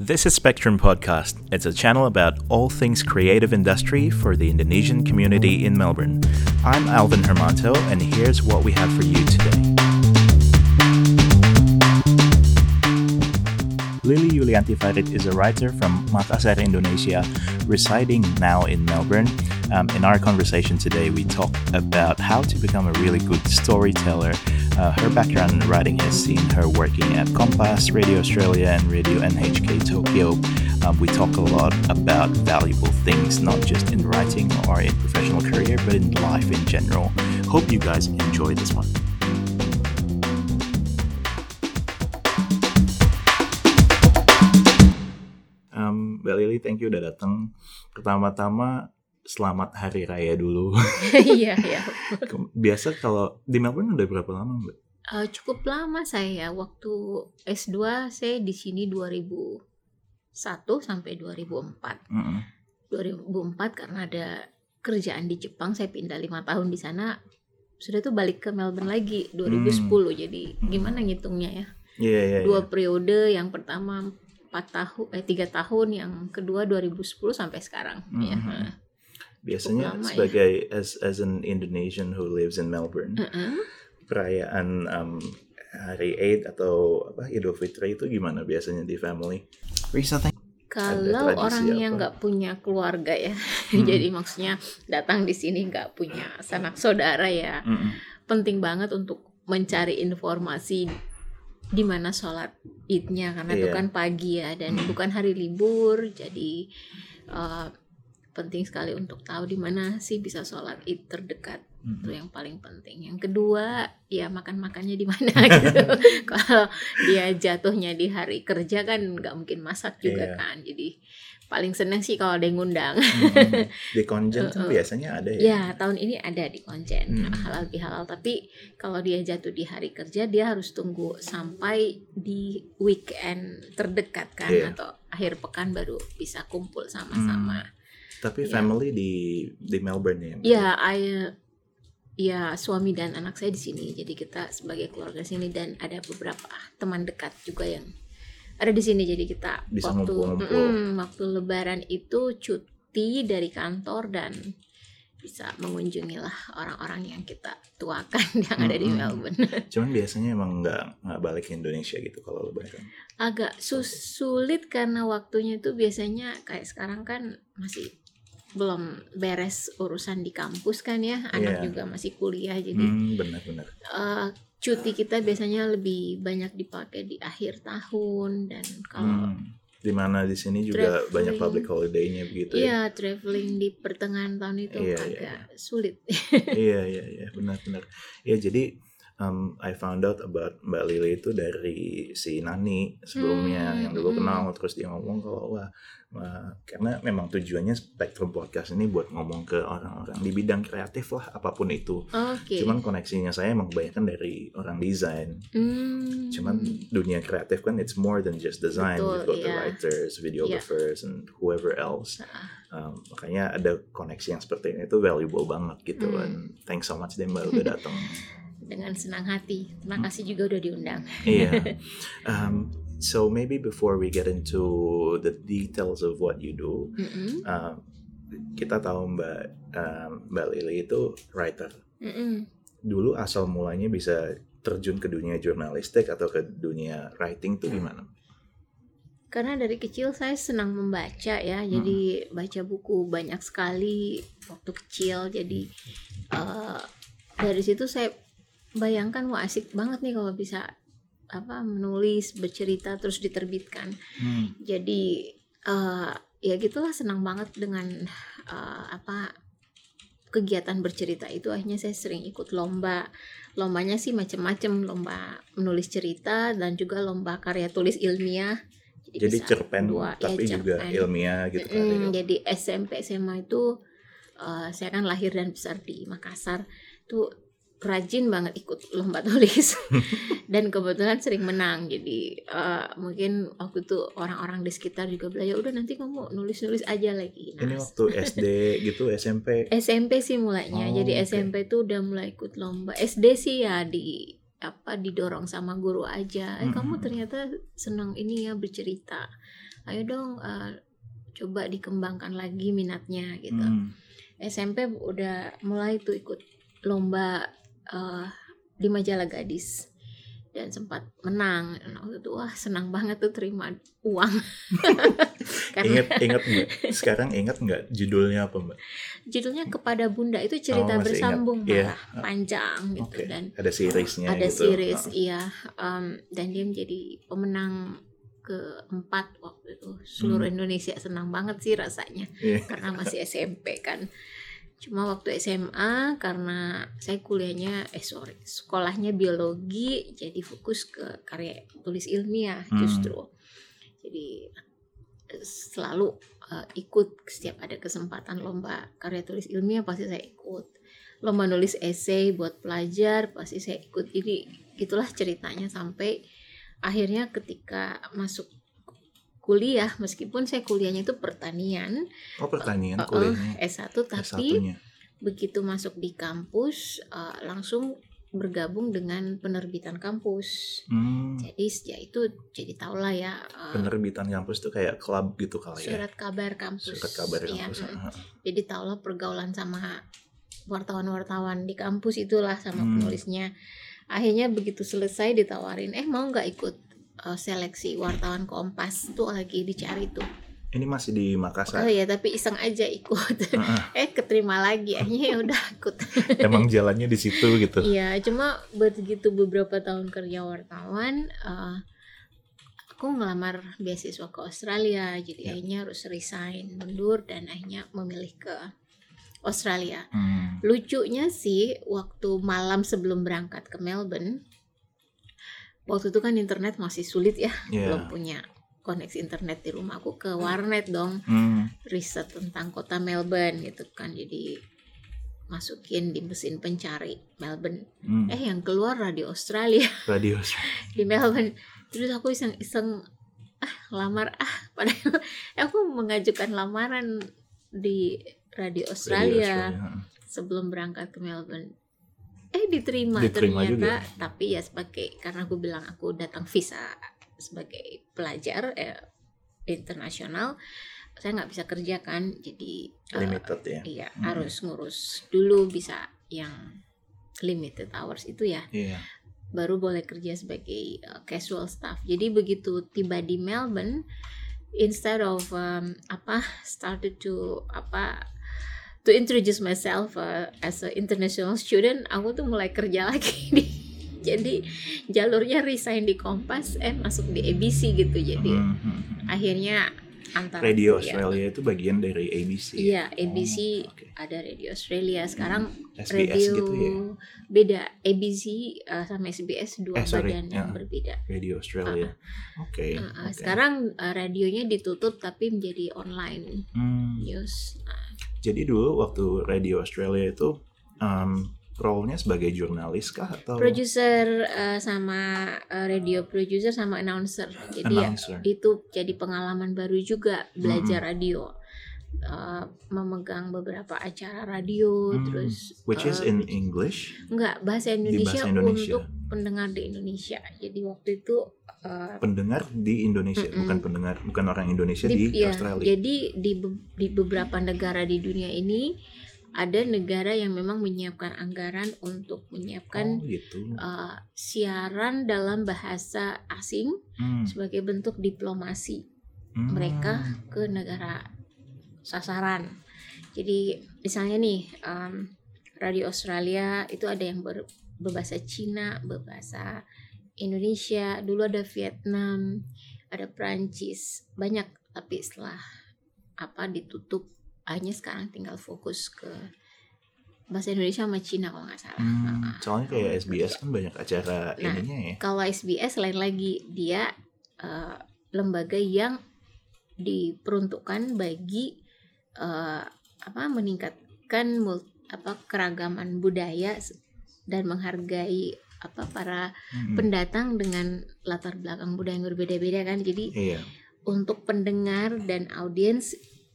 This is Spectrum Podcast. It's a channel about all things creative industry for the Indonesian community in Melbourne. I'm Alvin Hermanto, and here's what we have for you today. Lily Yulianti Farid is a writer from Makassar, Indonesia, residing now in Melbourne. Um, in our conversation today, we talk about how to become a really good storyteller. Uh, her background in writing has seen her working at Kompas, Radio Australia, and Radio NHK Tokyo. Um, we talk a lot about valuable things, not just in writing or in professional career, but in life in general. Hope you guys enjoy this one. Um, Mbak Lili, thank you udah datang. Pertama-tama, selamat Hari Raya dulu. Iya, iya. Biasa kalau di Melbourne udah berapa lama, Mbak? Eh, cukup lama saya waktu S2 saya di sini 2001 sampai 2004. Mm-mm. 2004 karena ada kerjaan di Jepang saya pindah lima tahun di sana. Sudah tuh balik ke Melbourne lagi 2010. Jadi gimana ngitungnya ya? Iya, iya, iya. Dua periode yang pertama 4 tahun eh 3 tahun, yang kedua 2010 sampai sekarang ya. Biasanya lama ya. sebagai as as an Indonesian who lives in Melbourne, Heeh. perayaan um, hari Eid atau apa Idul Fitri itu gimana biasanya di family? Risa, thank Kalau orang yang apa? nggak punya keluarga ya, Hmm. jadi maksudnya datang di sini nggak punya sanak saudara ya, Mm-mm. penting banget untuk mencari informasi di mana sholat idnya karena itu Iya. kan pagi ya dan Hmm. bukan hari libur, jadi eh, penting sekali untuk tahu di mana sih bisa sholat id terdekat itu Mm-mm. yang paling penting. Yang kedua ya makan makannya di mana gitu. Kalau dia jatuhnya di hari kerja kan nggak mungkin masak juga Iya. kan. Jadi paling seneng sih kalau ada yang ngundang. Mm-mm. Di Konjen kan biasanya ada ya. Ya tahun ini ada di konjen Hmm. halal bihalal. Tapi kalau dia jatuh di hari kerja dia harus tunggu sampai di weekend terdekat kan Iya. atau akhir pekan baru bisa kumpul sama-sama. Tapi Iya. family di di Melbourne ya. Mbak? Ya, I- ya suami dan anak saya di sini. Jadi kita sebagai keluarga sini dan ada beberapa teman dekat juga yang ada di sini. Jadi kita Bisa waktu ngumpul-ngumpul. Mm, waktu Lebaran itu cuti dari kantor dan bisa mengunjungi lah orang-orang yang kita tuakan yang ada di Mm-mm. Melbourne. Cuman biasanya emang nggak nggak balik ke Indonesia gitu kalau lebaran. Agak sus- sulit karena waktunya itu biasanya kayak sekarang kan masih belum beres urusan di kampus kan ya anak Iya. juga masih kuliah jadi Hmm, benar-benar. eh, cuti kita biasanya lebih banyak dipakai di akhir tahun dan kalau Hmm. Di mana di sini juga banyak public holiday-nya begitu ya. iya traveling di pertengahan tahun itu Iya, iya, agak sulit iya iya iya benar-benar ya jadi um, I found out about Mbak Lili itu dari si Nani sebelumnya Hmm, yang dulu hmm. kenal terus dia ngomong kalau wah, karena memang tujuannya Spectrum Podcast ini buat ngomong ke orang-orang di bidang kreatif lah apa pun itu oke cuman koneksinya saya emang kebanyakan dari orang desain Hmm. cuman dunia kreatif kan it's more than just design Betul, you've got the iya. writers videographers and whoever else Ah. Um, makanya ada koneksi yang seperti ini itu valuable banget gitu Hmm. and thanks so much deh mbak udah datang dengan senang hati. Terima Hmm. kasih juga udah diundang. Iya. Um, so maybe before we get into the details of what you do Mm-mm. um, kita tahu mbak um, mbak Lili itu writer. Mm-mm. dulu asal mulanya bisa terjun ke dunia jurnalistik atau ke dunia writing tuh gimana? Karena dari kecil saya senang membaca ya jadi baca buku banyak sekali waktu kecil. Jadi eh, dari situ saya bayangkan wah asik banget nih kalau bisa apa menulis bercerita terus diterbitkan. Hmm. jadi eh, ya gitulah senang banget dengan eh, apa kegiatan bercerita itu. Akhirnya saya sering ikut lomba. Lombanya sih macam-macam lomba menulis cerita dan juga lomba karya tulis ilmiah. Jadi bisa cerpen dua, ya, tapi juga cerpen. ilmiah gitu kan Mm, jadi SMP SMA itu eh, saya kan lahir dan besar di Makassar. Tuh rajin banget ikut lomba tulis dan kebetulan sering menang jadi eh, mungkin waktu itu orang-orang di sekitar juga bilang ya udah nanti kamu nulis-nulis aja lagi ini Nah, waktu SD gitu SMP SMP sih mulainya. Oh, Jadi oke. SMP tuh udah mulai ikut lomba. SD sih ya di apa didorong sama guru aja. Eh, kamu Mm-mm. ternyata senang ini ya bercerita. ayo dong uh, coba dikembangkan lagi minatnya gitu Hmm. SMP udah mulai tuh ikut lomba uh, di majalah gadis dan sempat menang Nah, waktu itu wah senang banget tuh terima uang karena Ingat ingat nggak? Sekarang ingat nggak judulnya apa mbak? judulnya kepada bunda itu cerita Oh, bersambung ingat. Panjang gitu Oke. dan Ada seriesnya ada gitu. series Ah. iya um, dan dia menjadi pemenang keempat waktu itu seluruh Indonesia senang banget sih rasanya Hmm. Iya. karena masih SMP kan cuma waktu SMA karena saya kuliahnya eh sorry sekolahnya biologi jadi fokus ke karya tulis ilmiah Hmm. justru. Jadi selalu eh, ikut setiap ada kesempatan lomba karya tulis ilmiah pasti saya ikut. Lomba nulis esai buat pelajar pasti saya ikut. Jadi itulah ceritanya sampai akhirnya ketika masuk kuliah meskipun saya kuliahnya itu pertanian Oh pertanian uh-uh, kuliahnya. S1 tapi S1-nya. begitu masuk di kampus uh, langsung bergabung dengan penerbitan kampus Hmm. jadi sejak itu jadi tau lah ya uh, Penerbitan kampus tuh kayak klub gitu kali ya. surat kabar kampus Surat kabar Iya, kampus. ah. jadi tau lah pergaulan sama wartawan-wartawan di kampus itulah sama Hmm. penulisnya akhirnya begitu selesai ditawarin eh mau nggak ikut uh, seleksi wartawan kompas tuh lagi dicari tuh Ini masih di oh Makassar. ya tapi iseng aja ikut Ah, eh keterima lagi akhirnya ya udah ikut Emang jalannya di situ gitu. Iya, cuma begitu beberapa tahun kerja wartawan, eh, aku ngelamar beasiswa ke Australia, jadi Ya. akhirnya harus resign, mundur dan akhirnya memilih ke Australia. Hmm. Lucunya sih, waktu malam sebelum berangkat ke Melbourne, waktu itu kan internet masih sulit ya, Iya. belum punya koneksi internet di rumahku ke warnet dong Hmm. riset tentang kota Melbourne gitu kan jadi masukin di mesin pencari Melbourne Hmm. eh yang keluar radio Australia Radio. di Melbourne terus aku iseng-iseng ah lamar ah padahal aku mengajukan lamaran di radio Radio Australia Australia. sebelum berangkat ke Melbourne eh diterima, Diterima ternyata juga. tapi ya sebagai karena aku bilang aku datang visa sebagai pelajar eh, internasional saya nggak bisa kerja kan jadi eh, Limited ya. iya Hmm. harus ngurus dulu bisa yang limited hours itu ya Iya. baru boleh kerja sebagai uh, casual staff. Jadi begitu tiba di Melbourne, instead of um, apa started to apa to introduce myself uh, as a international student, aku tuh mulai kerja lagi di jadi jalurnya resign di Kompas, eh masuk di ABC gitu. Jadi Hmm, hmm, hmm. akhirnya antara Radio ya, Australia itu bagian dari ABC. Iya, ABC Oh, oke. ada Radio Australia. Sekarang SBS radio gitu ya. beda ABC uh, sama SBS dua Eh, sorry, badan ya. yang berbeda. Radio Australia. Oke. Uh, uh, oke. Sekarang uh, radionya ditutup tapi menjadi online Hmm, news. Nah, jadi dulu waktu Radio Australia itu um, role-nya sebagai jurnalis kah atau producer uh, sama uh, radio producer sama announcer. Jadi ya, announcer? itu jadi pengalaman baru juga belajar radio. Uh, memegang beberapa acara radio Hmm, terus Which is uh, in English? enggak bahasa Indonesia, bahasa Indonesia. untuk pendengar di Indonesia. Jadi waktu itu uh, Pendengar di Indonesia, Mm-mm. bukan pendengar, bukan orang Indonesia di, iya, Australia. Jadi di be- di beberapa negara di dunia ini ada negara yang memang menyiapkan anggaran untuk menyiapkan oh gitu. uh, siaran dalam bahasa asing Hmm, sebagai bentuk diplomasi hmm. mereka ke negara sasaran. Jadi misalnya nih um, radio Australia itu ada yang ber- berbahasa Cina, berbahasa Indonesia, dulu ada Vietnam, ada Prancis, banyak tapi setelah apa ditutup hanya sekarang tinggal fokus ke bahasa Indonesia sama Cina kalau nggak salah. Hmm, soalnya kayak SBS kan banyak acara Nah, ininya ya. kalau SBS lain lagi dia eh, lembaga yang diperuntukkan bagi eh, apa meningkatkan apa keragaman budaya dan menghargai apa para Hmm, pendatang dengan latar belakang budaya yang berbeda-beda kan jadi Iya. untuk pendengar dan audiens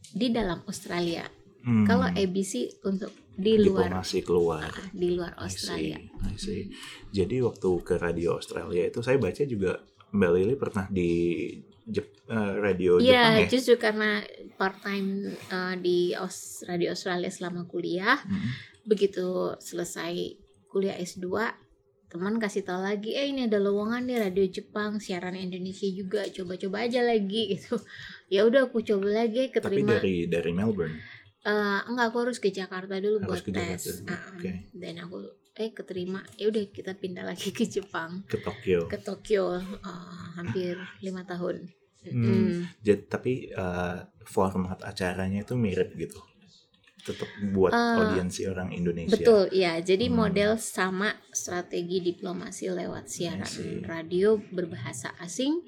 di dalam Australia Hmm, kalau ABC untuk di luar diplomasi keluar. di luar I see, Australia I see. Jadi waktu ke radio Australia itu saya baca juga Mbak Lili pernah di Jep- eh, radio Iya, Jepang ya? justru karena part time uh, di Aus radio Australia selama kuliah, Mm. begitu selesai kuliah S2, teman kasih tahu lagi, eh ini ada lowongan nih radio Jepang, siaran Indonesia juga, coba-coba aja lagi gitu. Ya udah aku coba lagi, Tapi keterima. dari dari Melbourne. Eh, enggak, aku harus ke Jakarta dulu Harus buat ke Jakarta tes. dulu, Ah, oke. Dan aku eh keterima. Ya udah kita pindah lagi ke Jepang, ke Tokyo. ke Tokyo, eh, hampir lima tahun. Hmm. Mm. Jadi, tapi eh, format acaranya itu mirip gitu. Tetap buat Eh, audiensi orang Indonesia. Betul, ya. Jadi Hmm. model sama strategi diplomasi lewat siaran see. radio berbahasa asing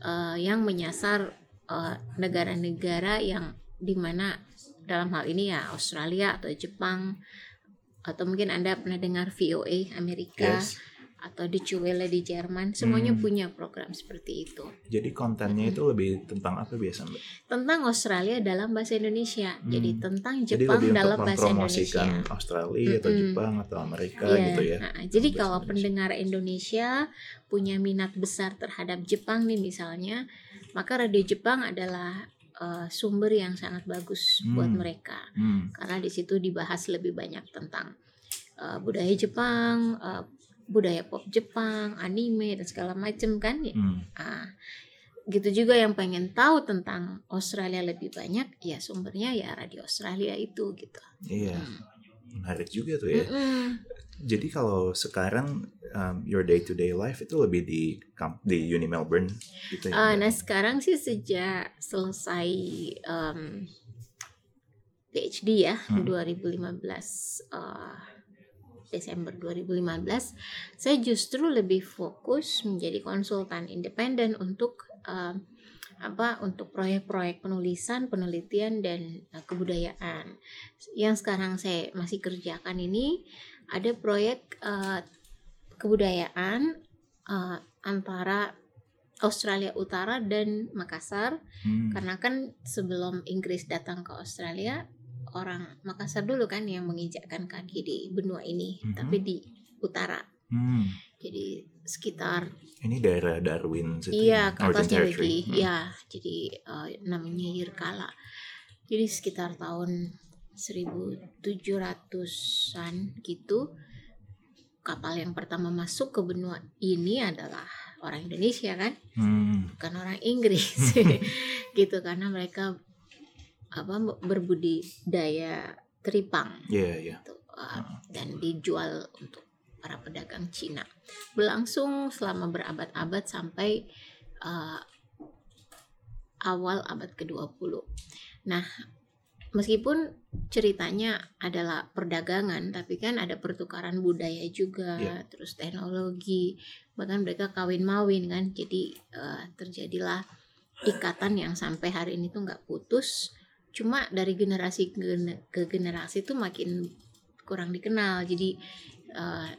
eh, yang menyasar eh, negara-negara yang di mana dalam hal ini ya Australia atau Jepang atau mungkin anda pernah dengar VOA Amerika Yes. Atau Deutsche Welle di Jerman, semuanya Hmm. punya program seperti itu Jadi kontennya itu lebih tentang apa biasa Mbak? tentang Australia dalam bahasa Indonesia. Jadi Hmm. tentang Jadi Jepang lebih untuk dalam bahasa mempromosikan Indonesia. Australia atau Mm-mm. Jepang atau Amerika Iya, gitu ya. nah, jadi kalau Indonesia. pendengar Indonesia punya minat besar terhadap Jepang nih misalnya, maka radio Jepang adalah eh, sumber yang sangat bagus buat Hmm. mereka Hmm. karena di situ dibahas lebih banyak tentang eh, budaya Jepang, eh, budaya pop Jepang, anime dan segala macam kan. ya. Hmm. Ah, gitu juga yang pengen tahu tentang Australia lebih banyak, ya sumbernya ya radio Australia itu gitu. Iya, Hmm. menarik juga tuh ya. Mm-mm. Jadi kalau sekarang um, your day to day life itu lebih di di Uni Melbourne gitu ya. Ah, Mbak? nah sekarang sih sejak selesai em, PhD ya Hmm. 2015 eh, Desember 2015 saya justru lebih fokus menjadi konsultan independen untuk em, apa untuk proyek-proyek penulisan penelitian dan eh, kebudayaan yang sekarang saya masih kerjakan ini ada proyek eh, kebudayaan eh, antara Australia Utara dan Makassar Hmm. karena kan sebelum Inggris datang ke Australia orang Makassar dulu kan yang menginjakkan kaki di benua ini Mhm. tapi di utara Hmm. jadi sekitar Ini daerah Darwin situ iya ya? atasnya lagi Hmm. ya jadi eh, namanya Yirkala jadi sekitar tahun 1700-an gitu kapal yang pertama masuk ke benua ini adalah orang Indonesia kan Hmm. bukan orang Inggris gitu karena mereka apa berbudidaya teripang. Iya, iya. gitu, uh, dan dijual untuk para pedagang Cina. Berlangsung selama berabad-abad sampai uh, awal abad ke-20 nah meskipun ceritanya adalah perdagangan tapi kan ada pertukaran budaya juga Iya. terus teknologi bahkan mereka kawin mawin kan. Jadi uh, terjadilah ikatan yang sampai hari ini tuh nggak putus cuma dari generasi ke, gener- ke generasi tuh makin kurang dikenal jadi uh,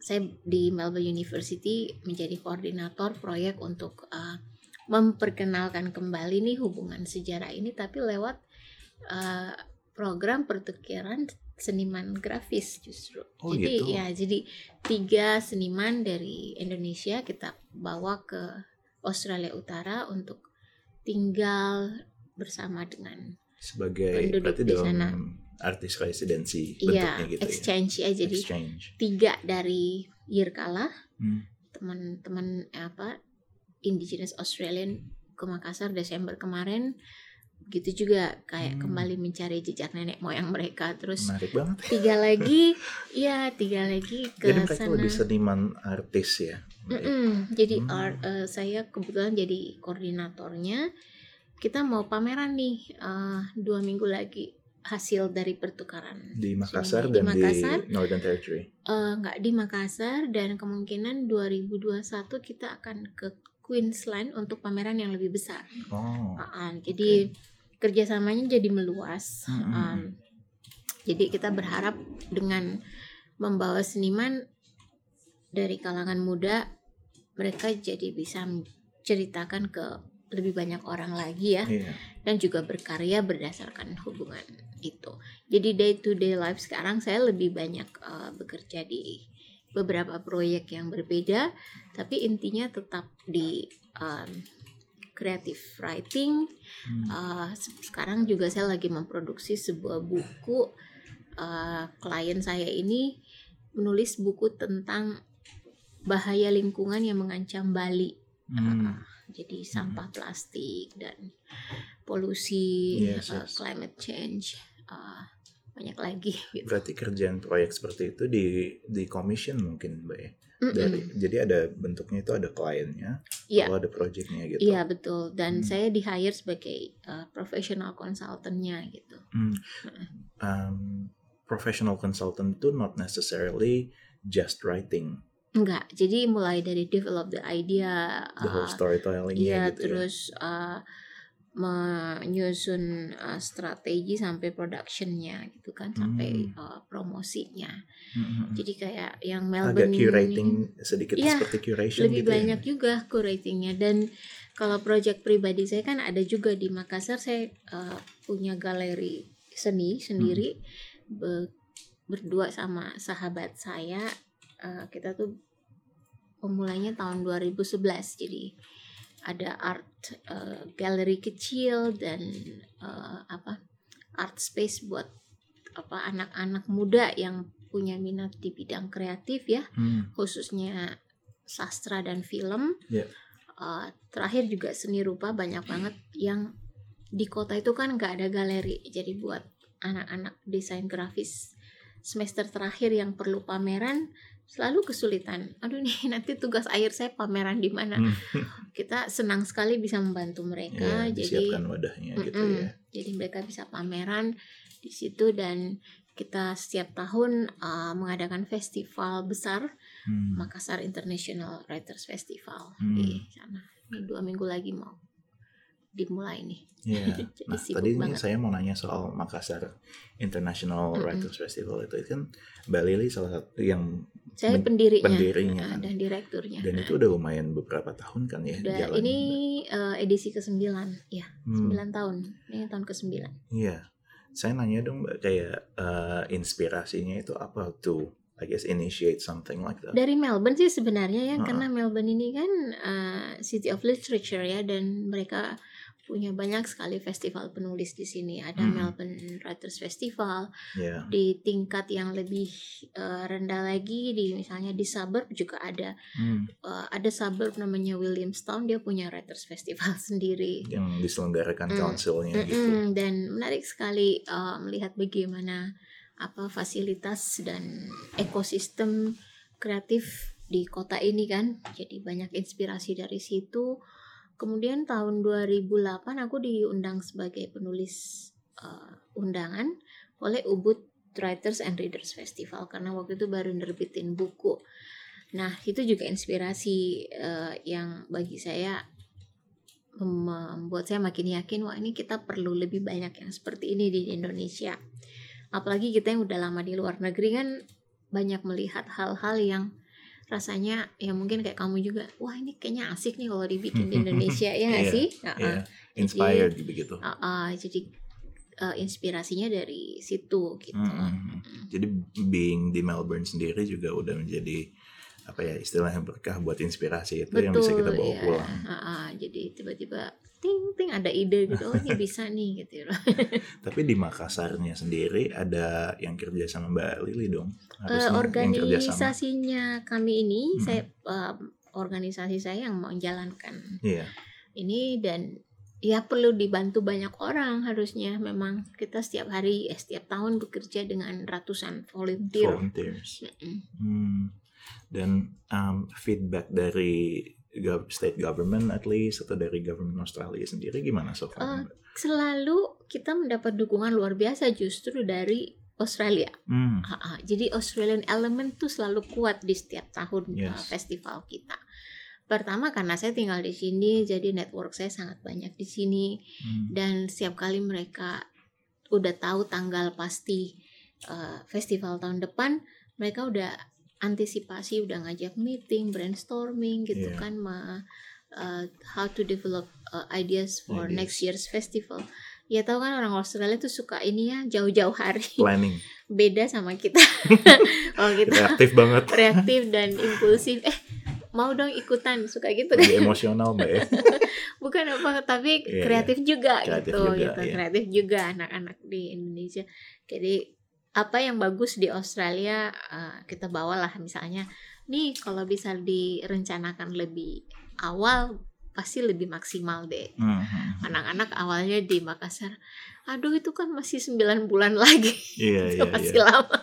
saya di Melbourne University menjadi koordinator proyek untuk uh, memperkenalkan kembali nih hubungan sejarah ini tapi lewat uh, program pertukaran seniman grafis justru. Oh, jadi gitu. ya jadi tiga seniman dari Indonesia kita bawa ke Australia Utara untuk tinggal bersama dengan Sebagai Penduduk berarti di dalam sana. artis residensi iya bentuknya gitu exchange ya ya. jadi Exchange. tiga dari Yirkala Hmm. teman-teman apa Indigenous Australian ke Makassar Desember kemarin begitu juga kayak Hmm. kembali mencari jejak nenek moyang mereka terus Menarik banget. tiga lagi ya tiga lagi ke Jadi mereka sana lebih seniman artis ya. Mbak? Mm-mm. jadi Hmm. art- eh, saya kebetulan jadi koordinatornya kita mau pameran nih eh, dua minggu lagi hasil dari pertukaran Di Makassar Di dan Makassar. di Northern Territory. Eh, nggak di Makassar dan kemungkinan 2021 kita akan ke Queensland untuk pameran yang lebih besar. Oh. Ah, ah, jadi kerjasamanya jadi meluas. Hmm, hmm, Um, jadi kita berharap dengan membawa seniman dari kalangan muda, mereka jadi bisa menceritakan ke lebih banyak orang lagi ya Iya. dan juga berkarya berdasarkan hubungan itu. Jadi day to day life sekarang saya lebih banyak uh, bekerja di beberapa proyek yang berbeda, tapi intinya tetap di um, creative writing. Hmm. Uh, se- sekarang juga saya lagi memproduksi sebuah buku. Uh, klien saya ini menulis buku tentang bahaya lingkungan yang mengancam Bali. Hmm. Jadi sampah plastik dan polusi, Yes, uh, yes. climate change, uh, banyak lagi. Gitu. Berarti kerjaan proyek seperti itu di di commission mungkin, Mbak ya? Dari, jadi ada bentuknya itu ada kliennya, atau ada projectnya gitu. Iya betul dan Hmm. saya di hire sebagai uh, professional consultantnya gitu. Hmm. Um, professional consultant itu not necessarily just writing, Enggak, jadi mulai dari develop the idea, the whole uh, storytellingnya iya gitu terus uh, menyusun uh, strategi sampai productionnya gitu kan sampai Hmm. uh, promosinya. ya. Hmm. Jadi kayak yang Agak Melbourne ini curating sedikit Iya, seperti curation lebih gitu banyak ya. juga curatingnya dan kalau project pribadi saya kan ada juga di Makassar saya uh, punya galeri seni sendiri Hmm. be- berdua sama sahabat saya Uh, kita tuh pemulainya tahun 2011 jadi ada art uh, gallery kecil dan uh, apa art space buat apa anak-anak muda yang punya minat di bidang kreatif ya Hmm. khususnya sastra dan film. Iya. Uh, terakhir juga seni rupa banyak banget yang di kota itu kan nggak ada galeri, jadi buat anak-anak desain grafis semester terakhir yang perlu pameran selalu kesulitan. Aduh nih nanti tugas akhir saya pameran di mana? Hmm. Kita senang sekali bisa membantu mereka. Ya, jadi wadahnya gitu Mm-mm. ya. jadi mereka bisa pameran di situ dan kita setiap tahun uh, mengadakan festival besar Hmm. Makassar International Writers Festival Hmm. di sana. Ini dua minggu lagi mau dimulai nih. Iya. Jadi Nah, tadi ini banget. saya mau nanya soal Makassar International Mm-mm. Writers Festival itu kan Mbak Lili salah satu yang Saya pendirinya, pendirinya. uh, dan direkturnya. dan itu udah lumayan beberapa tahun kan ya Udah, jalan. ini uh, edisi ke-9 ya, Hmm, 9 tahun. Ini tahun ke-9. Iya. Saya nanya dong Mbak kayak eh, inspirasinya itu apa tuh? I guess initiate something like that. Dari Melbourne sih sebenarnya ya, Uh-uh. karena Melbourne ini kan uh, city of literature ya dan mereka punya banyak sekali festival penulis di sini. Ada Hmm. Melbourne Writers Festival, Ya. di tingkat yang lebih uh, rendah lagi di misalnya di suburb juga ada Hmm, uh, ada suburb namanya Williamstown dia punya writers festival sendiri yang diselenggarakan Mm. councilnya gitu. Mm-mm, dan menarik sekali uh, melihat bagaimana apa fasilitas dan ekosistem kreatif di kota ini kan jadi banyak inspirasi dari situ kemudian tahun 2008 aku diundang sebagai penulis uh, undangan oleh Ubud Writers and Readers Festival karena waktu itu baru nerbitin buku. Nah itu juga inspirasi uh, yang bagi saya membuat saya makin yakin wah ini kita perlu lebih banyak yang seperti ini di Indonesia. Apalagi kita yang udah lama di luar negeri kan banyak melihat hal-hal yang rasanya ya mungkin kayak kamu juga wah ini kayaknya asik nih kalau dibikin di Indonesia ya nggak Iya, sih Iya, Uh-uh. inspired begitu. Uh-uh, jadi uh, inspirasinya dari situ gitu Mm-mm. Jadi being di Melbourne sendiri juga udah menjadi apa ya istilahnya berkah buat inspirasi itu yang bisa kita bawa ya. pulang. Uh-uh, jadi tiba-tiba ting ting ada ide gitu oh ini bisa nih gitu loh Tapi di Makassarnya sendiri ada yang kerja sama Mbak Lili dong. Harusnya sama. organisasinya kami ini Hmm. saya eh, organisasi saya yang menjalankan Iya. ini dan ya perlu dibantu banyak orang harusnya memang kita setiap hari eh, setiap tahun bekerja dengan ratusan volunteer Volunteers. Mm-mm. Hmm. Dan um, feedback dari state government at least atau dari government Australia sendiri gimana so far? Eh, Mbak? selalu kita mendapat dukungan luar biasa justru dari Australia Hmm. Ah, ah. jadi Australian element tuh selalu kuat di setiap tahun Yes. uh, festival kita. Pertama karena saya tinggal di sini, jadi network saya sangat banyak di sini Hmm. dan setiap kali mereka udah tahu tanggal pasti uh, festival tahun depan, mereka udah antisipasi, udah ngajak meeting, brainstorming gitu Iya. kan, ma, uh, how to develop uh, ideas for Ideas. next year's festival. Ya tahu kan orang Australia tuh suka ini ya jauh-jauh hari Planning. beda sama kita. Kalau kita Reaktif banget. reaktif dan impulsif, eh mau dong ikutan suka gitu Lebih kan emosional mbak ya. bukan apa tapi Iya, kreatif juga Kreatif gitu juga, gitu iya. kreatif juga anak-anak di Indonesia jadi apa yang bagus di Australia eh, kita bawalah misalnya nih kalau bisa direncanakan lebih awal pasti lebih maksimal deh Hmm, hmm. anak-anak awalnya di Makassar aduh itu kan masih 9 bulan lagi Iya itu iya masih iya. lama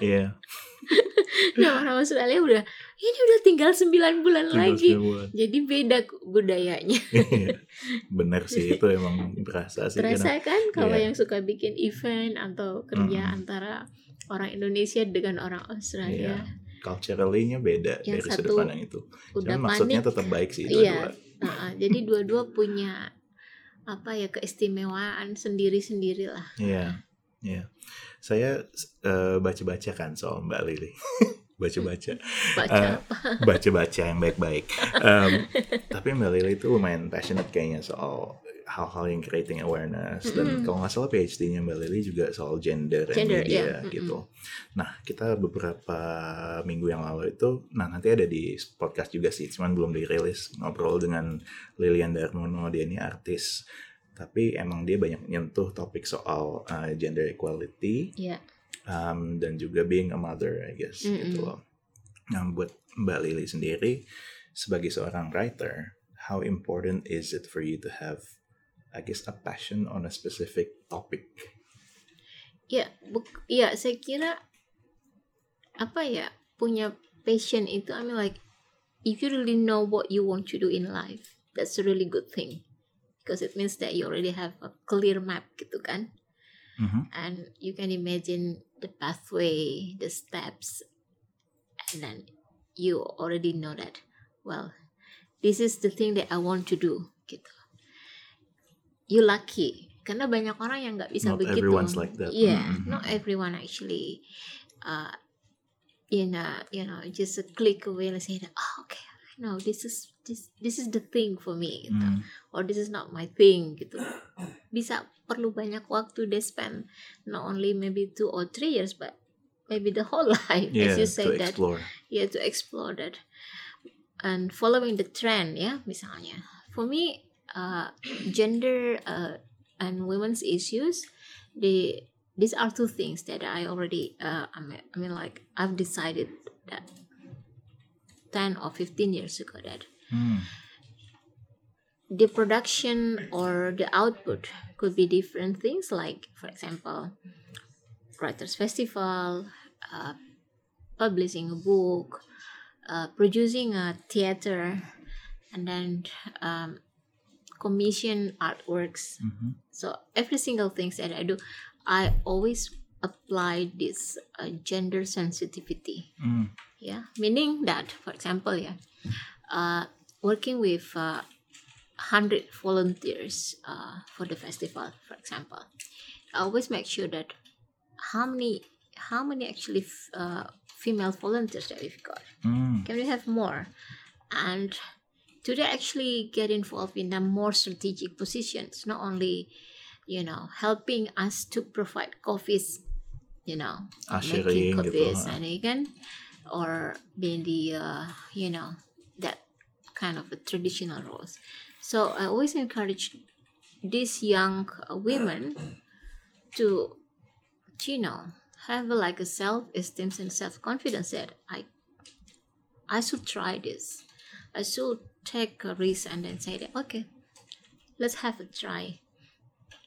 Iya. nah orang Australia udah ini udah tinggal 9 bulan Tinggal lagi sembilan bulan. jadi beda budayanya Iya. Bener sih itu emang berasa sih. karena- Terasa kan kalau Iya. yang suka bikin event atau kerja Mm-mm. antara orang Indonesia dengan orang Australia culturally-nya beda Yang dari satu sudut pandang itu. udah Cuman maksudnya panik. tetap baik sih Iya. dua-dua. Nah, jadi dua-dua punya apa ya keistimewaan sendiri-sendiri lah. Iya. Iya. Saya eh, baca-baca kan soal Mbak Lili. baca-baca. Baca Eh, baca-baca yang baik-baik. Em, tapi Mbak Lili itu lumayan passionate kayaknya soal hal-hal yang creating awareness dan Mm-mm. kalau nggak salah PhD-nya Mbak Lili juga soal gender, dan Gender, media iya. Mm-mm. gitu. Nah kita beberapa minggu yang lalu itu, nah nanti ada di podcast juga sih, cuman belum dirilis ngobrol dengan Lilian Darmono, dia ini artis, tapi emang dia banyak nyentuh topik soal uh, gender equality Iya. Um, dan juga being a mother, I guess Mm-mm. gitu loh. Nah buat Mbak Lili sendiri sebagai seorang writer, how important is it for you to have, I guess, a passion on a specific topic? Ya, buk- ya saya kira apa ya punya passion itu I mean like if you really know what you want to do in life, that's a really good thing because it means that you already have a clear map gitu kan. Mhm. and you can imagine the pathway, the steps, and then you already know that. Well, this is the thing that I want to do. Gitu. You lucky, karena banyak orang yang nggak bisa Not begitu. everyone's like that. Yeah, Mm, mm, not mm. everyone actually. Uh, in a, you know, just a click away and say that, oh, okay, no, this is this this is the thing for me. Gitu Hmm. or this is not my thing gitu bisa perlu banyak waktu they spend not only maybe two or three years but maybe the whole life Yeah, as you to say that explore. yeah to explore that and following the trend ya misalnya for me uh, gender uh, and women's issues the these are two things that I already uh, I, mean, I mean like I've decided that 10 or 15 years ago that Hmm. The production or the output could be different things like for example writers festival uh, publishing a book uh, producing a theater and then um, commission artworks Mhm. so every single things that i do i always apply this uh, gender sensitivity Hmm. yeah meaning that for example yeah uh, working with uh, 100 volunteers uh, for the festival for example. I always make sure that how many how many actually f- uh, female volunteers that we've got. Hmm. can we have more? And do they actually get involved in a more strategic positions? Not only you know helping us to provide coffees you know making coffees and again or being the uh, you know that kind of a traditional roles so i always encourage these young uh, women to you know have a, like a self-esteem and self-confidence that i i should try this i should take a risk and then say that okay let's have a try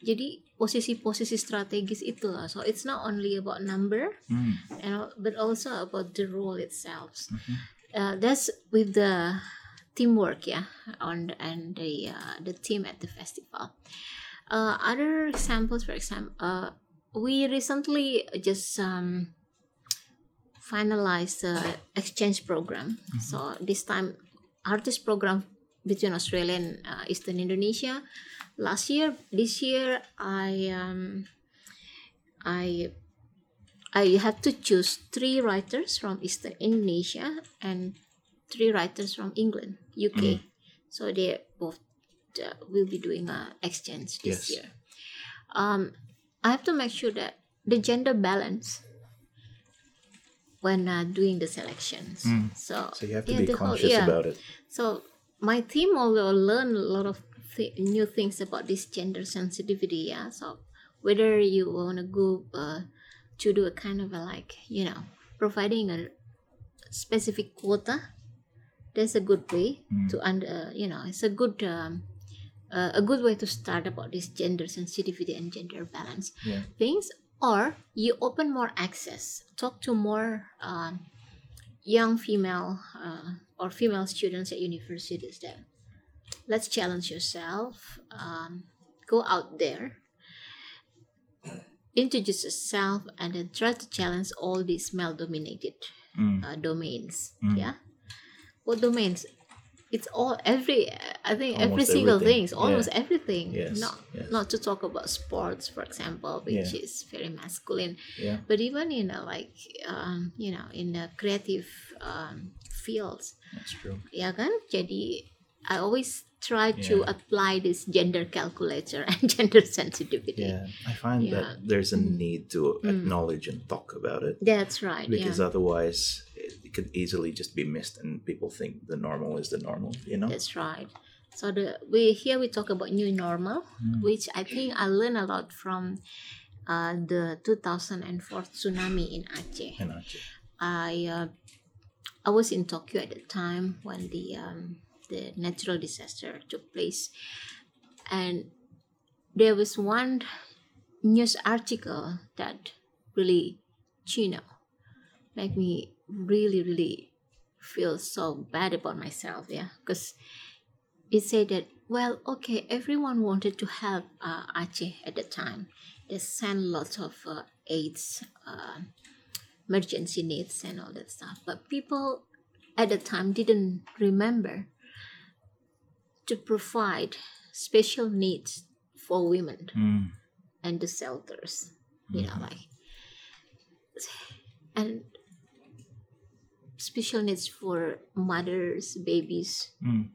jadi posisi-posisi strategis itu lah so it's not only about number Hmm. and al- but also about the role itself Mhm. uh, that's with the teamwork yeah on and the uh, the team at the festival. Uh, other examples for example uh, we recently just um, finalized the exchange program. So this time artist program between australia and uh, eastern indonesia. Last year this year i um, i I had to choose three writers from Eastern Indonesia and three writers from England, UK. So they both uh, will be doing a exchange this Yes. year. Um, I have to make sure that the gender balance when uh, doing the selections. So So you have to yeah, be the whole- conscious yeah. about it. So my team also learn a lot of th- new things about this gender sensitivity. Yeah. So whether you want to go uh, to do a kind of a like you know providing a specific quota, that's a good way to under you know it's a good um, uh, a good way to start about this gender sensitivity and gender balance Yeah. things or you open more access talk to more um, young female uh, or female students at universities that let's challenge yourself um, go out there introduce yourself and then try to challenge all these male dominated Mm. uh, domains Mm. yeah what domains it's all every i think every single thing is almost Yeah. everything Yes, not yes. not to talk about sports for example which Yeah. is very masculine Yeah. but even you know like um, you know in the creative um, fields That's true. ya kan jadi I always try to apply this gender calculator and gender sensitivity Yeah. I find Yeah. that there's a Mm. need to acknowledge and talk about it that's right because yeah otherwise could easily just be missed and people think the normal is the normal, you know? That's right. So the we here we talk about new normal, Mm. which I think I learned a lot from uh, the 2004 tsunami in Aceh. And actually, I uh, I was in Tokyo at the time when the um, the natural disaster took place, and there was one news article that really, you know, make me really really feel so bad about myself. Yeah, because it said that well, okay, everyone wanted to help uh, Aceh at the time. They sent lots of uh, aids. Uh, emergency needs and all that stuff. But people at the time didn't remember to provide special needs for women Mm. and the shelters. You know, like and special needs for mothers, babies. Mm.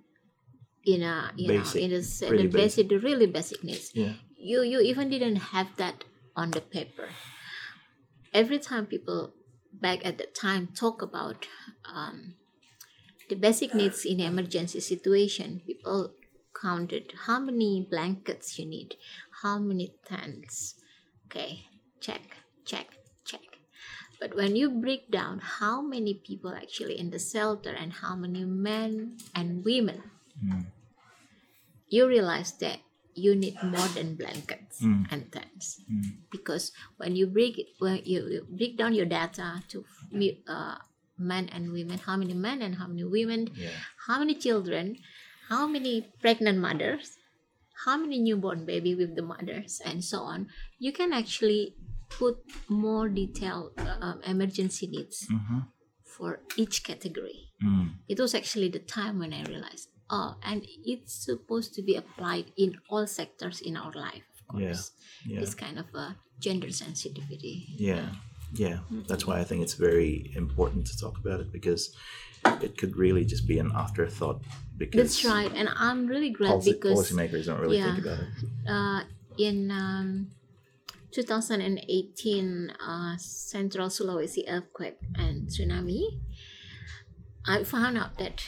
In a you Basic, know in a, pretty the basic, the really basic needs. Yeah. you you even didn't have that on the paper every time people back at the time talk about um, the basic needs in emergency situation people counted how many blankets you need how many tents okay check check but when you break down how many people actually in the shelter and how many men and women Mm. you realize that you need more than blankets Mm. and tents Mm. because when you break it when you, break down your data to uh, men and women how many men and how many women Yeah. how many children how many pregnant mothers how many newborn baby with the mothers and so on you can actually put more detailed um, emergency needs Mm-hmm. for each category Mm. it was actually the time when I realized, oh, and it's supposed to be applied in all sectors in our life, of course. Yeah. This kind of a gender sensitivity. Yeah, yeah. That's why I think it's very important to talk about it because it could really just be an afterthought. Because That's right, and I'm really glad Policy, because policymakers don't really think about it. uh, in um, 2018 uh, Central Sulawesi earthquake and tsunami, I found out that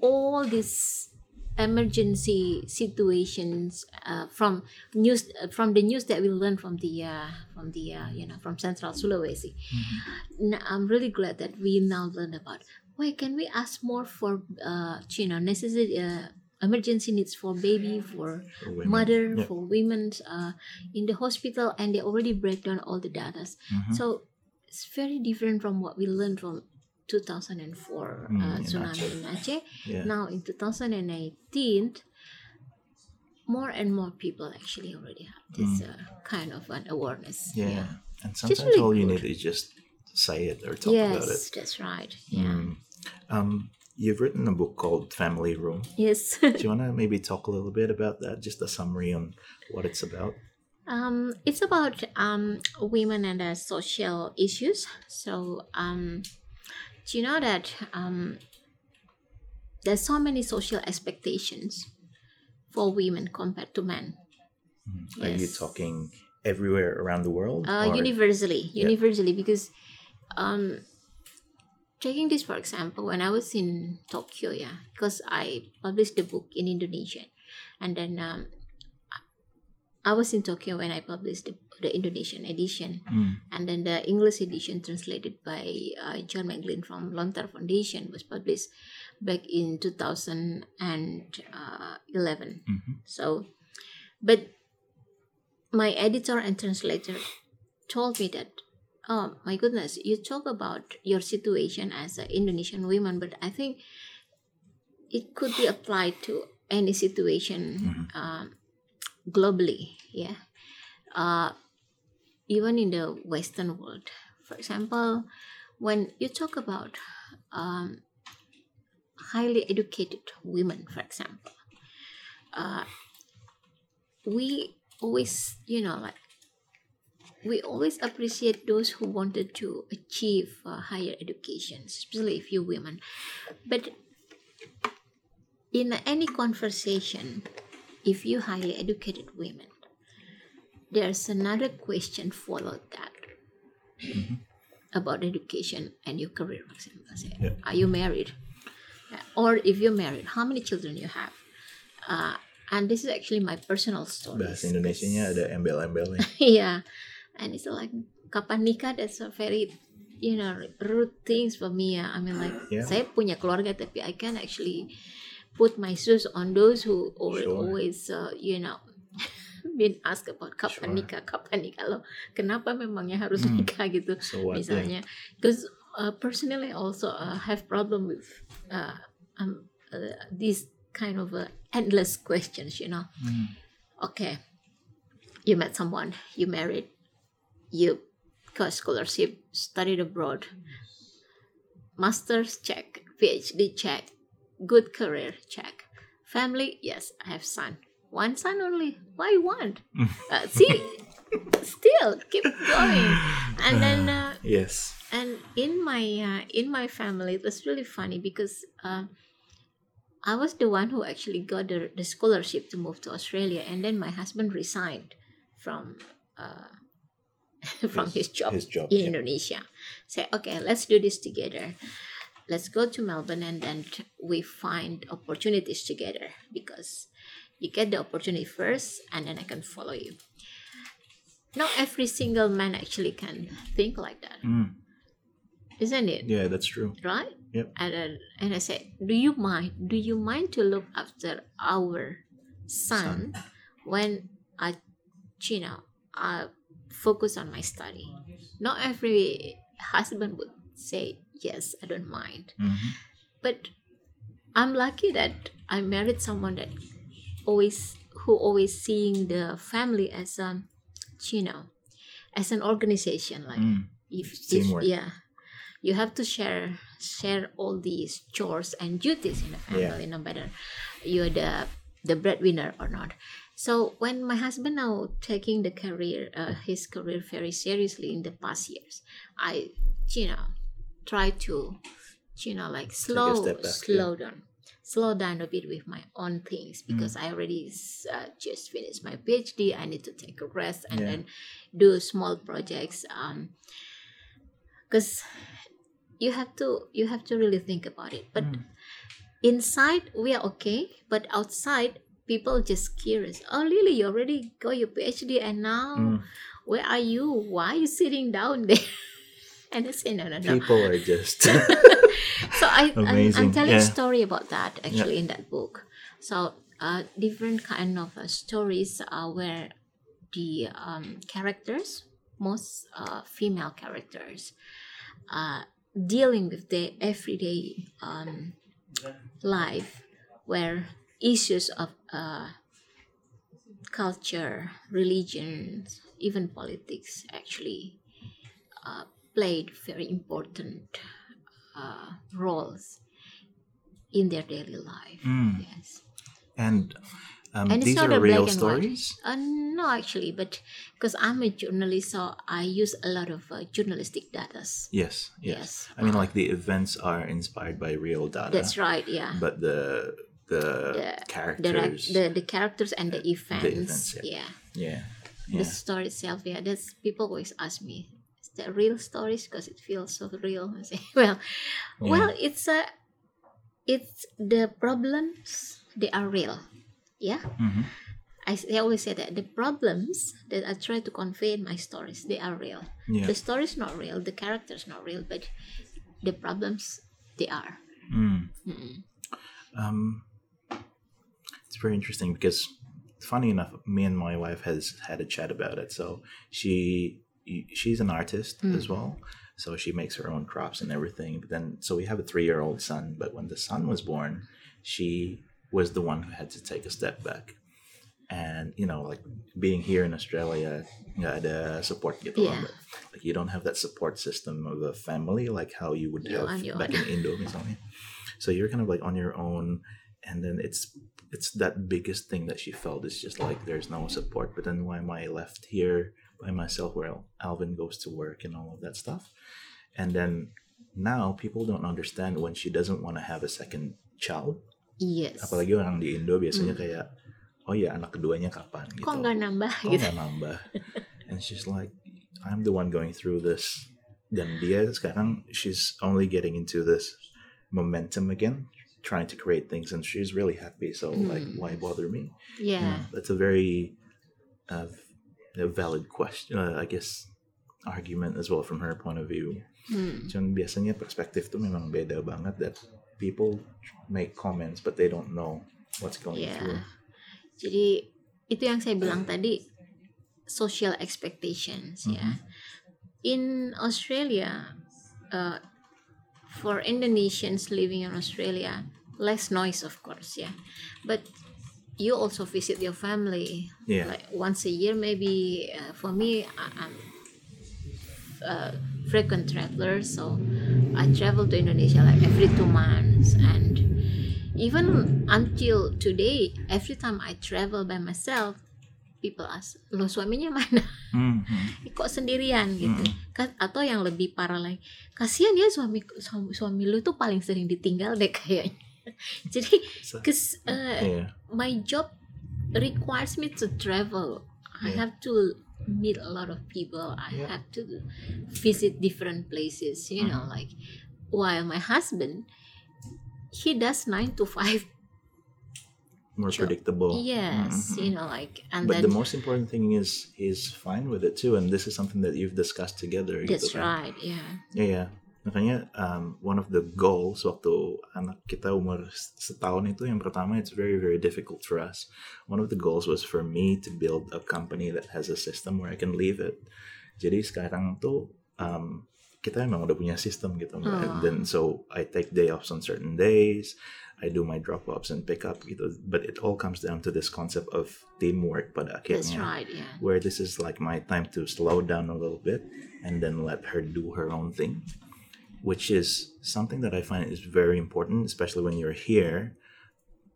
all these emergency situations uh, from news uh, from the news that we learned from the uh, from the uh, you know from Central Sulawesi. I'm really glad that we now learn about. Why can we ask more for uh, you know necessary uh, emergency needs for baby for mother Yeah. for women uh, in the hospital and they already break down all the data Mhm. so it's very different from what we learned from 2004 Mm, uh, in tsunami Aceh. in Aceh Yeah. now in 2018 more and more people actually already have this uh, kind of an awareness Mm. yeah. And sometimes really all you good. need is just say it or talk about it. yes that's right yeah Mm. Um, you've written a book called Family Room. yes Do you want to maybe talk a little bit about that? Just a summary on what it's about. Um, it's about um, women and their social issues. So, um, do you know that um, there's so many social expectations for women compared to men? Mm. Are you talking everywhere around the world? Uh, or- universally, Yeah. universally, because um, taking this for example, when I was in Tokyo, yeah, because I published the book in Indonesian, and then um, I was in Tokyo when I published the, the Indonesian edition, Mm. and then the English edition translated by uh, John McGlynn from Lontar Foundation was published back in 2011. Mhm. So, but my editor and translator told me that, oh my goodness, you talk about your situation as an Indonesian woman, but I think it could be applied to any situation um, globally. Yeah, uh, even in the Western world. For example, when you talk about um, highly educated women, for example, uh, we always, you know, like we always appreciate those who wanted to achieve uh, higher education, especially if you're women. But in any conversation, if you highly educated women, there's another question followed that about education and your career. For example, say, Yeah. are you married? Or if you're married, how many children you have? Uh, and this is actually my personal story. Bahasa Indonesianya ada embel-embelnya. yeah and it's like kapan nikah that's a very you know rude things for me yeah. I mean like Yeah. saya punya keluarga tapi I can actually put my shoes on those who al- Sure. always uh, you know been asked about kapan Sure. nikah kapan nikah lo kenapa memangnya harus Hmm. nikah gitu So? Yeah. misalnya because uh, personally also uh, have problem with uh, um, uh, these kind of uh, endless questions you know Mm. okay you met someone you married you got scholarship studied abroad. Master's check phd check good career check. Family yes i have son. One son only? Why one? Uh, see still keep going. And then uh, Yes. and in my uh, in my family it was really funny because uh, I was the one who actually got the, the scholarship to move to Australia, and then my husband resigned from uh, from his, job his job, in yeah. Indonesia. Say, okay, let's do this together. Let's go to Melbourne, and then we find opportunities together because you get the opportunity first, and then I can follow you. Not every single man actually can think like that, Mm. isn't it? Yeah, that's true. right? Yep. And then, and I said, do you mind? Do you mind to look after our son, when I, you know, I focus on my study? Not every husband would say yes. I don't mind, Mhm. but I'm lucky that I married someone that always who always seeing the family as a, you know, as an organization like Mm. if, if yeah you have to share share all these chores and duties in the Yeah. family no matter you're the the breadwinner or not so when my husband now taking the career uh, his career very seriously in the past years i you know try to you know like slow back, slow down slow down a bit with my own things because i already uh, just finished my phd i need to take a rest and Yeah. then do small projects um because you have to you have to really think about it but Mm. inside we are okay but outside people just curious oh lily you already got your phd and now Mm. where are you why are you sitting down there and i say no no no People are just so I, I'm, I'm telling yeah. a story about that actually in that book. So uh, different kind of uh, stories uh, where the um, characters, most uh, female characters, uh, dealing with their everyday um, life, where issues of uh, culture, religion, even politics actually uh, played very important uh, roles in their daily life. Mm. Yes. and um, And these are real stories. Uh, no, actually, but because I'm a journalist, so I use a lot of uh, journalistic data. Yes, yes. Yes. I mean, like the events are inspired by real data. That's right. Yeah. But the the, The- the, characters, the the characters and the events. events, yeah. yeah, The yeah, story itself. Yeah. That's people always ask me. the real stories because it feels so real. I say, well, well, it's a, it's the problems they are real. Yeah, Mhm. I, I always say that the problems that I try to convey in my stories they are real. Yeah. The story's not real, the character's not real, but the problems they are. Mm. Um, it's very interesting because, funny enough, me and my wife has had a chat about it. So she she's an artist Mm. as well. So she makes her own crops and everything. But then, so we have a three year old son. But when the son was born, she was the one who had to take a step back. And you know, like being here in Australia, nggak ada support gitu loh, Yeah. Like you don't have that support system of a family like how you would You're have back in Indo, misalnya. So you're kind of like on your own, and then it's it's that biggest thing that she felt is just like there's no support. But then why am I left here by myself where Alvin goes to work and all of that stuff? And then now people don't understand when she doesn't want to have a second child. Yes. Apalagi orang di Indo biasanya mm. kayak oh ya anak keduanya kapan gitu. Kok nggak nambah Kok gitu? nggak nambah? And she's like, I'm the one going through this. Dan dia sekarang she's only getting into this momentum again, trying to create things, and she's really happy. So like, Hmm. why bother me? Yeah. Yeah, that's a very uh, a valid question, uh, I guess, argument as well from her point of view. Hmm. Cuman biasanya perspektif tuh memang beda banget that people make comments but they don't know what's going Yeah. through. Jadi itu yang saya bilang tadi social expectations ya. Mhm. In Australia, uh, for Indonesians living in Australia, less noise of course yeah. But you also visit your family Yeah. like once a year maybe. Uh, for me, I, I'm a frequent traveler, so I travel to Indonesia like every two months and even until today every time I travel by myself people ask lo suaminya mana Mhm. kok sendirian gitu kan atau yang lebih parah lagi kasihan ya suami suami, suami lu tuh paling sering ditinggal deh kayaknya jadi cause uh, Yeah. my job requires me to travel I Yeah. have to meet a lot of people I Yeah. have to visit different places you know Mhm. like while my husband he does nine to five More predictable. yes Mhm. you know like and but then the most important thing is he's fine with it too, and this is something that you've discussed together. that's gitu kan. right yeah Yeah, yeah. Makanya um, one of the goals waktu anak kita umur setahun itu yang pertama it's very very difficult for us. One of the goals was for me to build a company that has a system where I can leave it. Jadi sekarang tuh um, kita emang udah punya sistem gitu. Oh. And then so I take day offs on certain days. I do my drop offs and pick up gitu. But it all comes down to this concept of teamwork pada that's akhirnya right yeah where this is like my time to slow down a little bit and then let her do her own thing, which is something that I find is very important, especially when you're here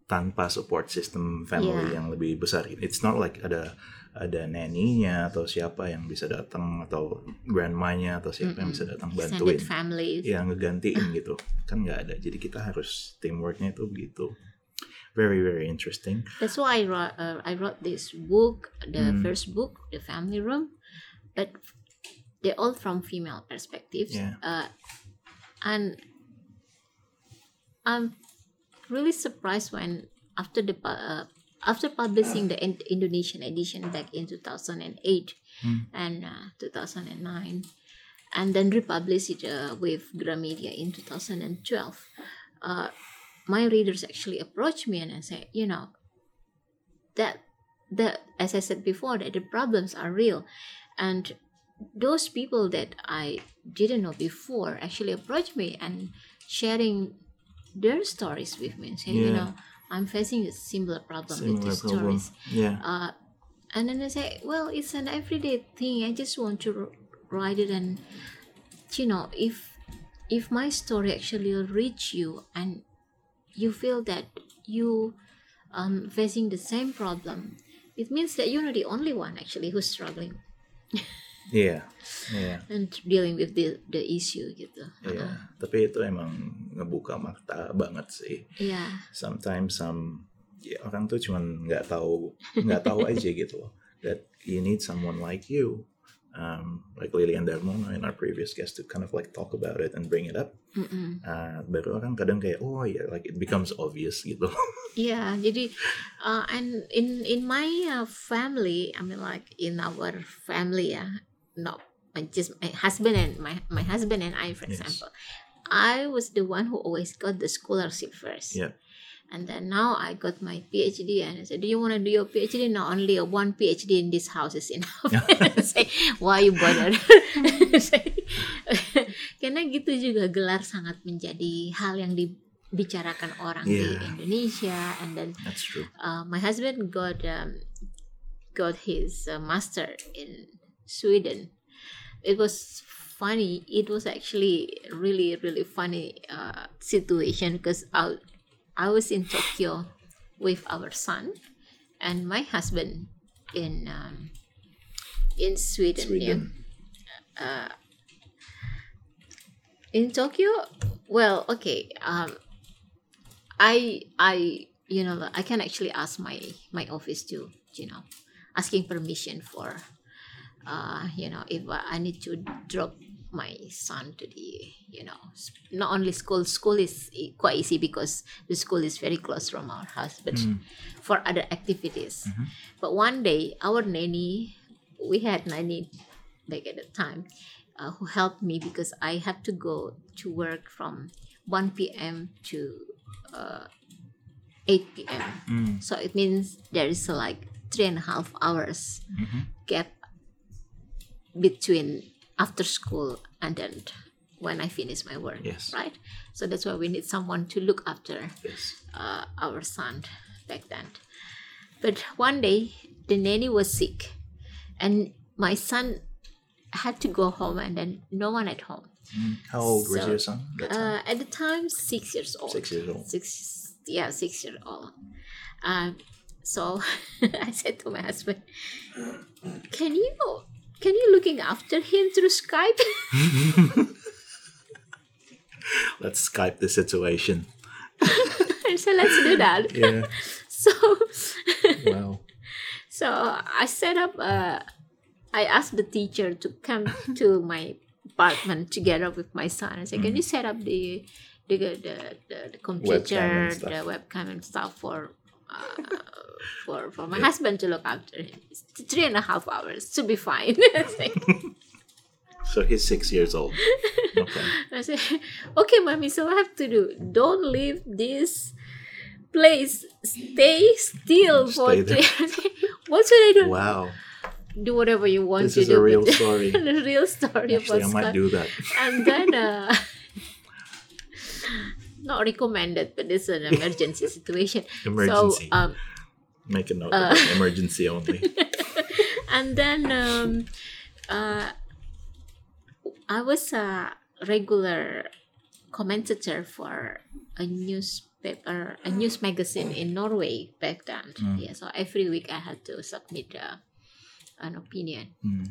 tanpa support system family Yeah. yang lebih besar. It's not like ada ada nanny-nya atau siapa yang bisa datang atau grandmanya atau siapa yang bisa datang bantuin. yang ngegantiin gitu. Kan nggak ada. Jadi kita harus teamworknya itu begitu very very interesting. That's why I wrote, uh, I wrote this book, the Mm. first book, The Family Room, but they're all from female perspectives. Yeah. Uh, and I'm really surprised when after the uh, after publishing the in- Indonesian edition back in 2008 Mm. and uh, 2009, and then republished it uh, with Gramedia in 2012. Uh, my readers actually approached me and I say, you know, that that as I said before, that the problems are real, and those people that I didn't know before actually approached me and sharing their stories with me and saying, you know, I'm facing a similar problem with similar these problem stories. yeah Uh, and then I say, well, it's an everyday thing. I just want to write it, and you know, if if my story actually reach you and you feel that you um facing the same problem, it means that you're not the only one actually who's struggling yeah yeah and dealing with the the issue gitu. yeah tapi itu emang ngebuka mata banget sih Yeah. sometimes some ya, orang tuh cuman nggak tahu nggak tahu aja gitu loh that you need someone like you um, like Lily and Darmono in our previous guest to kind of like talk about it and bring it up. Mm-mm. Uh, baru orang kadang kayak oh ya like it becomes obvious gitu. Yeah, jadi uh, and in in my uh, family, I mean like in our family, yeah, no, just my husband and my my husband and I, for Yes. example, I was the one who always got the scholarship first. Yeah. And then now I got my PhD, and I said, "Do you want to do your PhD? No, only a one PhD in this house is enough." Say, why you bother? Karena gitu juga gelar sangat menjadi hal yang dibicarakan orang di Yeah. Indonesia, and then That's true. uh, my husband got um, got his uh, master in Sweden. It was funny. It was actually really really funny uh, situation because I I was in Tokyo with our son and my husband in um, in Sweden. yeah. Sweden. Uh, in Tokyo, well, okay. Um, I I you know I can actually ask my my office to you know asking permission for uh you know if I need to drop my son to the you know not only school school is quite easy because the school is very close from our house but Mm. for other activities Mhm. but one day our nanny we had nanny like at the time uh, who helped me because I had to go to work from 1 p.m. to uh, 8 p.m. Mm. So it means there is like three and a half hours Mhm. gap between after school and then when I finish my work. Yes. Right. So that's why we need someone to look after Yes. uh, our son back then. But one day, the nanny was sick, and my son had to go home, and then no one at home. Mm. How old was your son? Uh, at the time, six years old. Six years old. Six, yeah, six years old. Um, so I said to my husband, "Can you, can you looking after him through Skype?" Let's Skype the situation. I said, "Let's do that." Yeah. So. wow. So I set up. Uh, I asked the teacher to come to my apartment together with my son. I said, "Can you set up the the the, the, the computer, the webcam and stuff for uh, for for my husband to look after him? It's three and a half hours to be fine." So he's six years old. Okay. I said, "Okay, mommy. So I have to do? Don't leave this." Place stay still Stay there. three. what should I do? Wow. do whatever you want This is to do. a real story. the real story Actually, I might do that. And then, uh, not recommended, but it's an emergency situation. Emergency. So, um, Make a note uh. Emergency only. and then um, uh, I was a regular commentator for a newspaper, a news magazine in Norway back then. Mm. Yeah, so every week I had to submit uh, an opinion. Mm.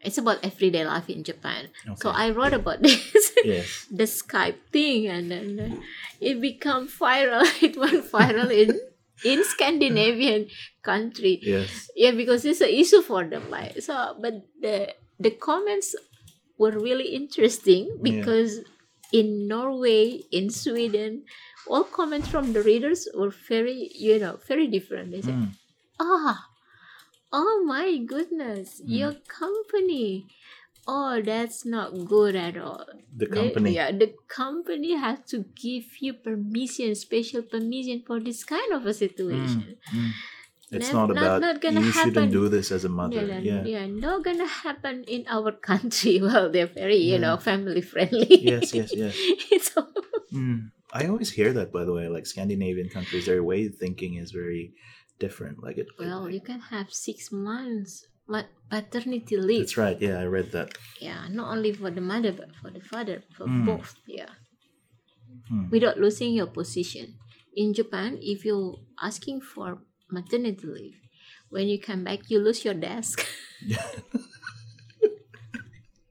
It's about everyday life in Japan. So I wrote about this, Yes. the Skype thing, and then uh, it became viral. It went viral in in Scandinavian country. Yes. Yeah, because it's an issue for them. Like so, but the the comments were really interesting Yeah. because in Norway, in Sweden, all comments from the readers were very, you know, very different. They said, Mm. ah oh my goodness Mm. your company oh that's not good at all The company. yeah the company has to give you permission special permission for this kind of a situation Mm. It's not not- about not gonna you shouldn't do this as a mother. yeah, Yeah. yeah not gonna happen in our country well they're very you Yeah. know family friendly Yes, yes, yes. so Mm. I always hear that, by the way. Like Scandinavian countries, their way of thinking is very different. Like it. well you can have six months ma- paternity leave That's right. Yeah, I read that. yeah not only for the mother but for the father for Mm. both yeah Hmm. without losing your position in japan if you're asking for maternity leave when you come back you lose your desk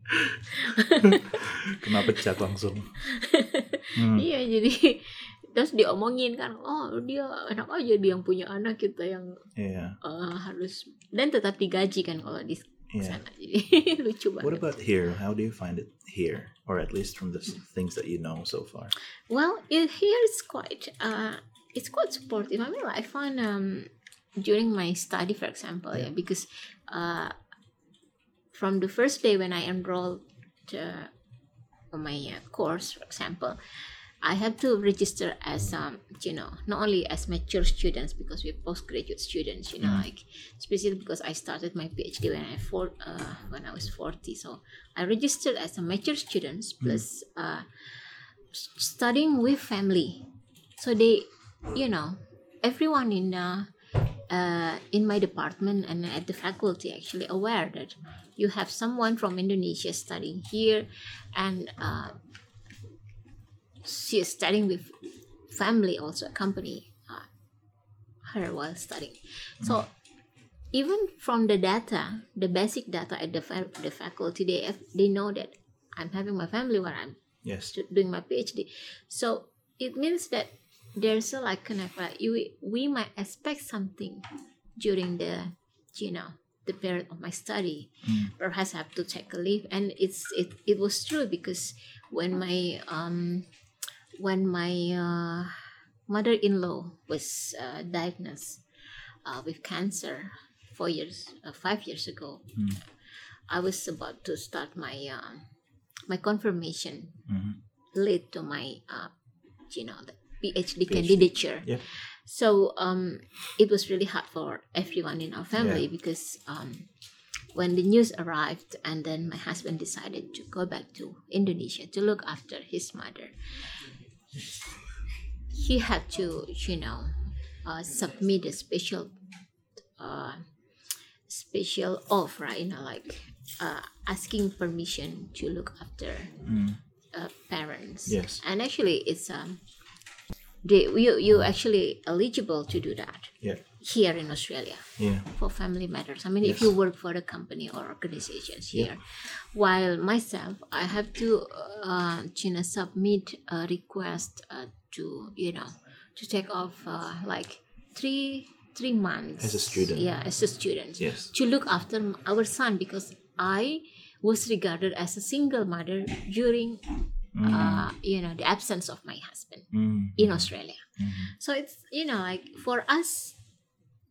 Kena pecat langsung. Hmm. iya jadi terus diomongin kan oh dia enak aja dia yang punya anak kita yang Iya. uh, harus dan tetap digaji kan kalau di Iya. sana Jadi lucu banget. What about here? How do you find it here, or at least from the things that you know so far? Well, it, here it's quite uh, it's quite supportive. I mean, I found um, during my study, for example, yeah, because uh, from the first day when I enrolled uh, on my uh, course, for example, I have to register as um, you know not only as mature students because we're postgraduate students, you know, like especially because I started my PhD when I for uh, when I was forty, so I registered as a mature students plus. Uh, studying with family. So they you know everyone in uh, uh, in my department and at the faculty actually aware that you have someone from indonesia studying here and uh, she is studying with family also accompany uh, her while studying so even from the data the basic data at the, fa- the faculty they have, they know that i'm having my family where i'm Yes. doing my PhD. So it means that there's a like kind of like you we might expect something during the you know the period of my study. Perhaps I have to take a leave, and it's it it was true because when my um when my uh, mother-in-law was uh, diagnosed uh, with cancer four years uh, five years ago, I was about to start my um my confirmation Mhm. led to my uh, you know the PhD, PhD. candidature. Yep. So um, it was really hard for everyone in our family Yeah. because um, when the news arrived, and then my husband decided to go back to Indonesia to look after his mother. He had to, you know, uh, submit a special, uh, special off, right? You know, like uh, asking permission to look after uh, parents. Yes. And actually, it's um, they, you you actually eligible to do that Yeah. here in Australia Yeah. for family matters. I mean, if you work for a company or organizations here, while myself, I have to, uh, you know, submit a request uh, to, you know, to take off uh, like three three months As a student. Yeah, as a student. Yes. To look after our son because I was regarded as a single mother during, uh, you know, the absence of my husband Mm. in Australia. So it's you know like for us,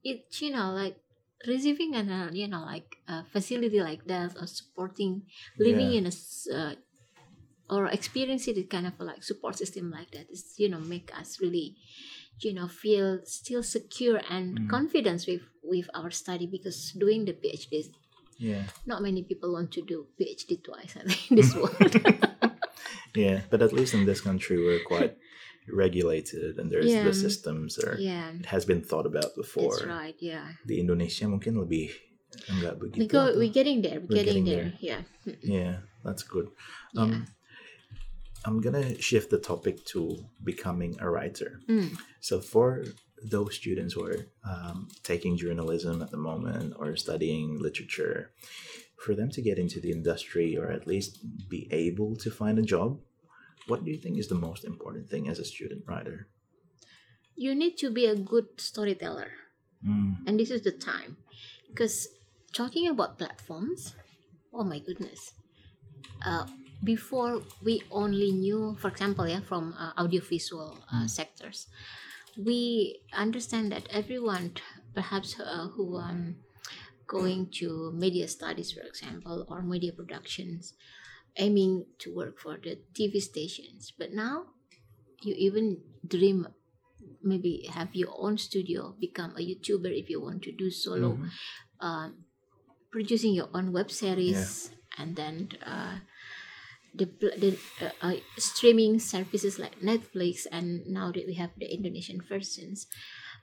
it's you know like receiving an uh, you know like a facility like that or supporting living Yeah. in a uh, or experiencing the kind of like support system like that is you know make us really you know feel still secure and confidence with with our study because doing the PhD Yeah. not many people want to do PhD twice I think in this world Yeah. But at least in this country, we're quite regulated, and there's Yeah. the systems are. yeah It has been thought about before. that's right yeah Di Indonesia mungkin lebih enggak begitu. We go, we're getting there we're, We're getting, getting there. yeah Yeah, that's good. Um, I'm gonna shift the topic to becoming a writer. Mm. So for those students who are um, taking journalism at the moment or studying literature, for them to get into the industry or at least be able to find a job, what do you think is the most important thing as a student writer? you need to be a good storyteller. Mm, and this is the time. Because talking about platforms oh my goodness. Uh, before we only knew for example yeah from uh, audiovisual uh, sectors we understand that everyone perhaps uh, who um, going to media studies for example or media productions aiming to work for the tv stations. But now you even dream maybe have your own studio become a youtuber if you want to do solo. Mhm. um, producing your own web series and then uh, the, the uh, uh, streaming services like netflix and now that we have the indonesian versions.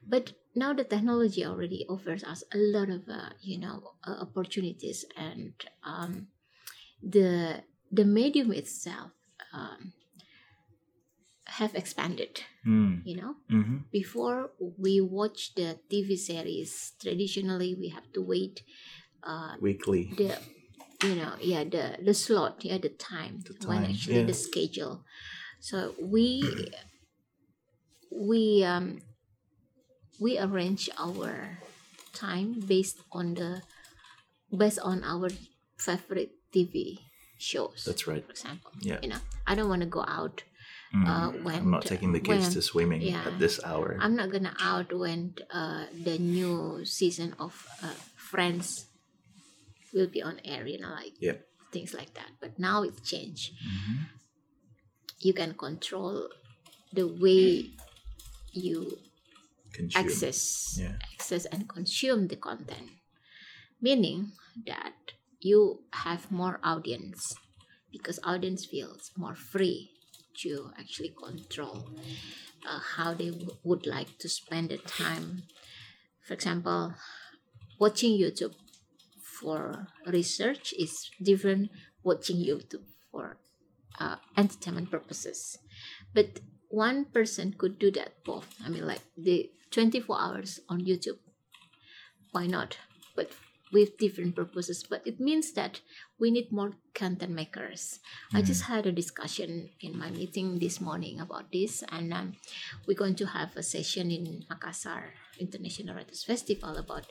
But now the technology already offers us a lot of uh, you know uh, opportunities and um, the the medium itself um, have expanded Mm, you know mhm. before we watch the TV series, traditionally we have to wait uh, Weekly. the you know yeah the the slot yeah the time, The when time, actually yeah. the schedule. So we we um we arrange our time based on the based on our favorite TV shows. That's right. for example. Yeah. You know, I don't want to go out Mm. uh, when I'm not taking the kids when- to swimming yeah. at this hour. I'm not gonna out when uh, the new season of uh, Friends will be on air. You know, like Yep. things like that. But now it's changed. Mhm. You can control the way you Consume. access. Yeah. access and consume the content. Meaning that you have more audience because audience feels more free to actually control uh, how they w- would like to spend the time. For example watching youtube for research is different watching youtube for uh, entertainment purposes. But one person could do that both. I mean like the 24 hours on youtube. Why not? But with different purposes. But it means that we need more content makers. I just had a discussion in my meeting this morning about this and um, we're going to have a session in makassar international writers festival about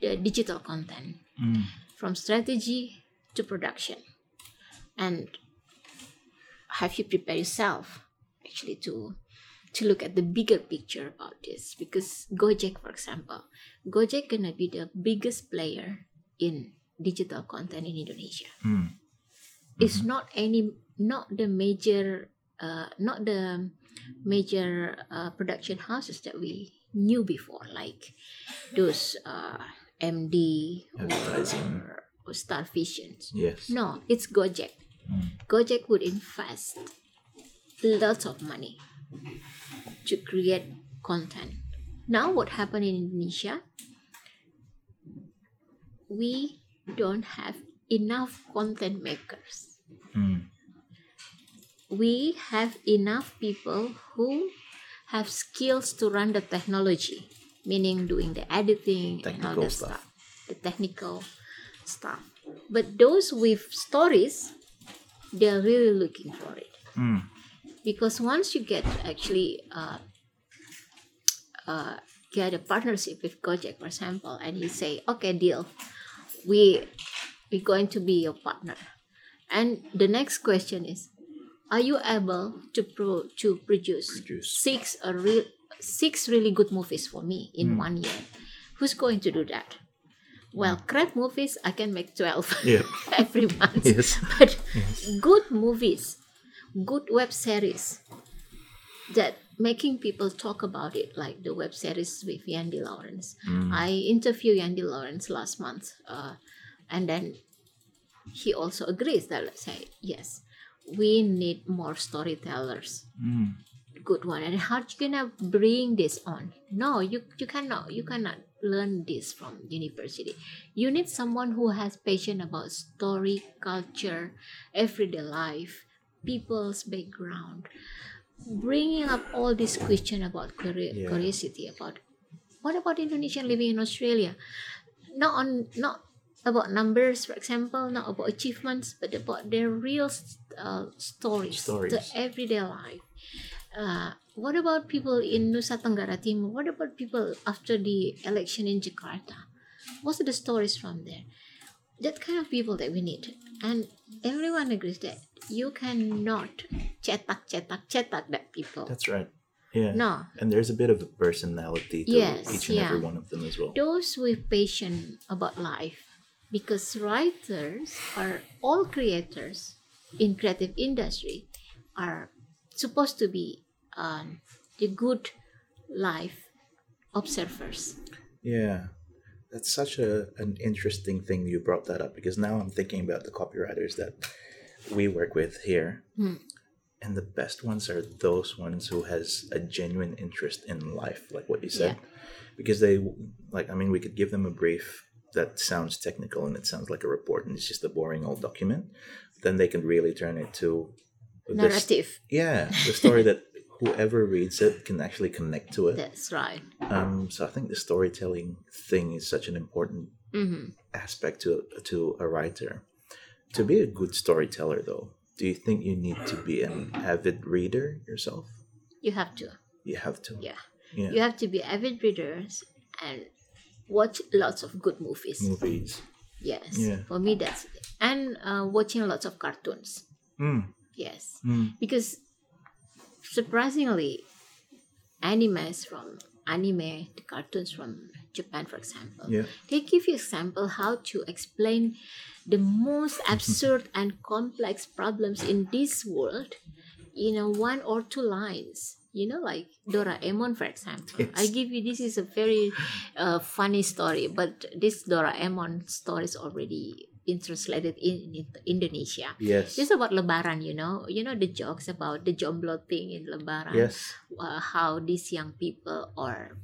the digital content Mm. from strategy to production. And have you prepared yourself actually to to look at the bigger picture about this because gojek for example gojek gonna be the biggest player in digital content in indonesia Mm. it's not any not the major uh, not the major uh, production houses that we knew before like those uh, md Advertising. or, or star visions Yes. no it's gojek Mm. gojek would invest lots of money to create content now what happened in indonesia we don't have enough content makers Mm. we have enough people who have skills to run the technology, meaning doing the editing and all Technical that stuff. stuff, the technical stuff. But those with stories, they're really looking for it Mm. Because once you get actually uh, uh, get a partnership with Gojek, for example, and you say, "Okay, deal, we we're going to be your partner," and the next question is, are you able to pro to produce, Produce. six a real six really good movies for me in one year? Who's going to do that? Well, crap movies, I can make twelve Yeah. every month Yes. but good movies good web series that making people talk about it like the web series with Yandy Laurens. I interviewed Yandy Laurens last month uh, and then he also agrees that let's say yes we need more storytellers. Mm. good one. And how you gonna bring this on? No you you cannot you cannot learn this from university. You need someone who has passion about story culture everyday life people's background bringing up all this question about curi- Yeah. curiosity about what about indonesian living in australia not on not about numbers for example not about achievements but about their real uh, stories, Stories. the everyday life uh, what about people in Nusa Tenggara Timur? What about people after the election in Jakarta? What's the stories from there? That kind of people that we need. And everyone agrees that you cannot cetak, cetak, cetak that people. That's right. Yeah. No, And there's a bit of a personality to Yes, each and every one of them as well. those with passion about life. Because writers are all creators in creative industry are supposed to be um, the good life observers. Yeah. That's such a an interesting thing you brought that up because now I'm thinking about the copywriters that we work with here. Hmm. And the best ones are those ones who has a genuine interest in life, like what you said. Because they like I mean we could give them a brief that sounds technical and it sounds like a report and it's just a boring old document. Then they can really turn it to Narrative. yeah, the story that whoever reads it can actually connect to it. That's right. Um, so I think the storytelling thing is such an important hmm aspect to to a writer. To be a good storyteller, though, do you think you need to be an avid reader yourself? You have to. You have to. Yeah. Yeah. You have to be avid readers and watch lots of good movies. Movies. Yes. Yeah. For me, that's it. and uh, watching lots of cartoons. Mm, Yes, mm, because surprisingly, animes from anime, the cartoons from Japan, for example, yeah. they give you example how to explain the most absurd and complex problems in this world in a one or two lines. You know like doraemon for example. I give you this is a very uh, funny story but this doraemon story is already been translated in, in indonesia Yes. it's about lebaran you know you know the jokes about the jomblo thing in lebaran Yes. uh, how these young people or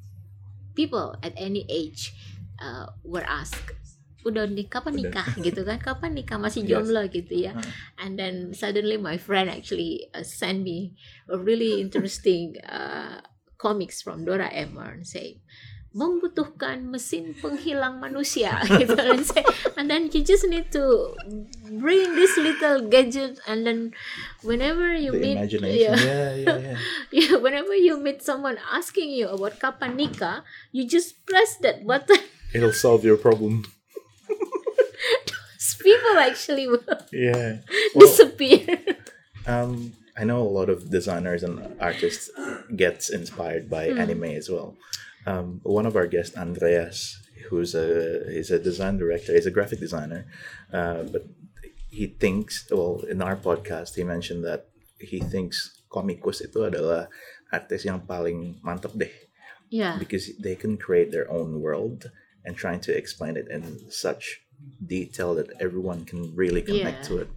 people at any age uh, were asked udah nih kapan Udah. nikah gitu kan kapan nikah masih Yes. jomblo gitu ya Uh. and then suddenly my friend actually uh, sent me a really interesting uh, comics from Doraemon say membutuhkan mesin penghilang manusia gitu and, say, and then you just need to bring this little gadget and then whenever you The meet yeah, Yeah, yeah, yeah. yeah, whenever you meet someone asking you about kapan nikah, you just press that button. It'll solve your problem. Those People actually will Yeah. Well, disappear. um, I know a lot of designers and artists gets inspired by Mm. anime as well. Um, one of our guests, Andreas, who's a he's a design director, he's a graphic designer, uh, but he thinks well in our podcast he mentioned that he thinks komikus itu adalah artis yang paling mantap deh yeah, because they can create their own world and trying to explain it in such detail that everyone can really connect Yeah. to it.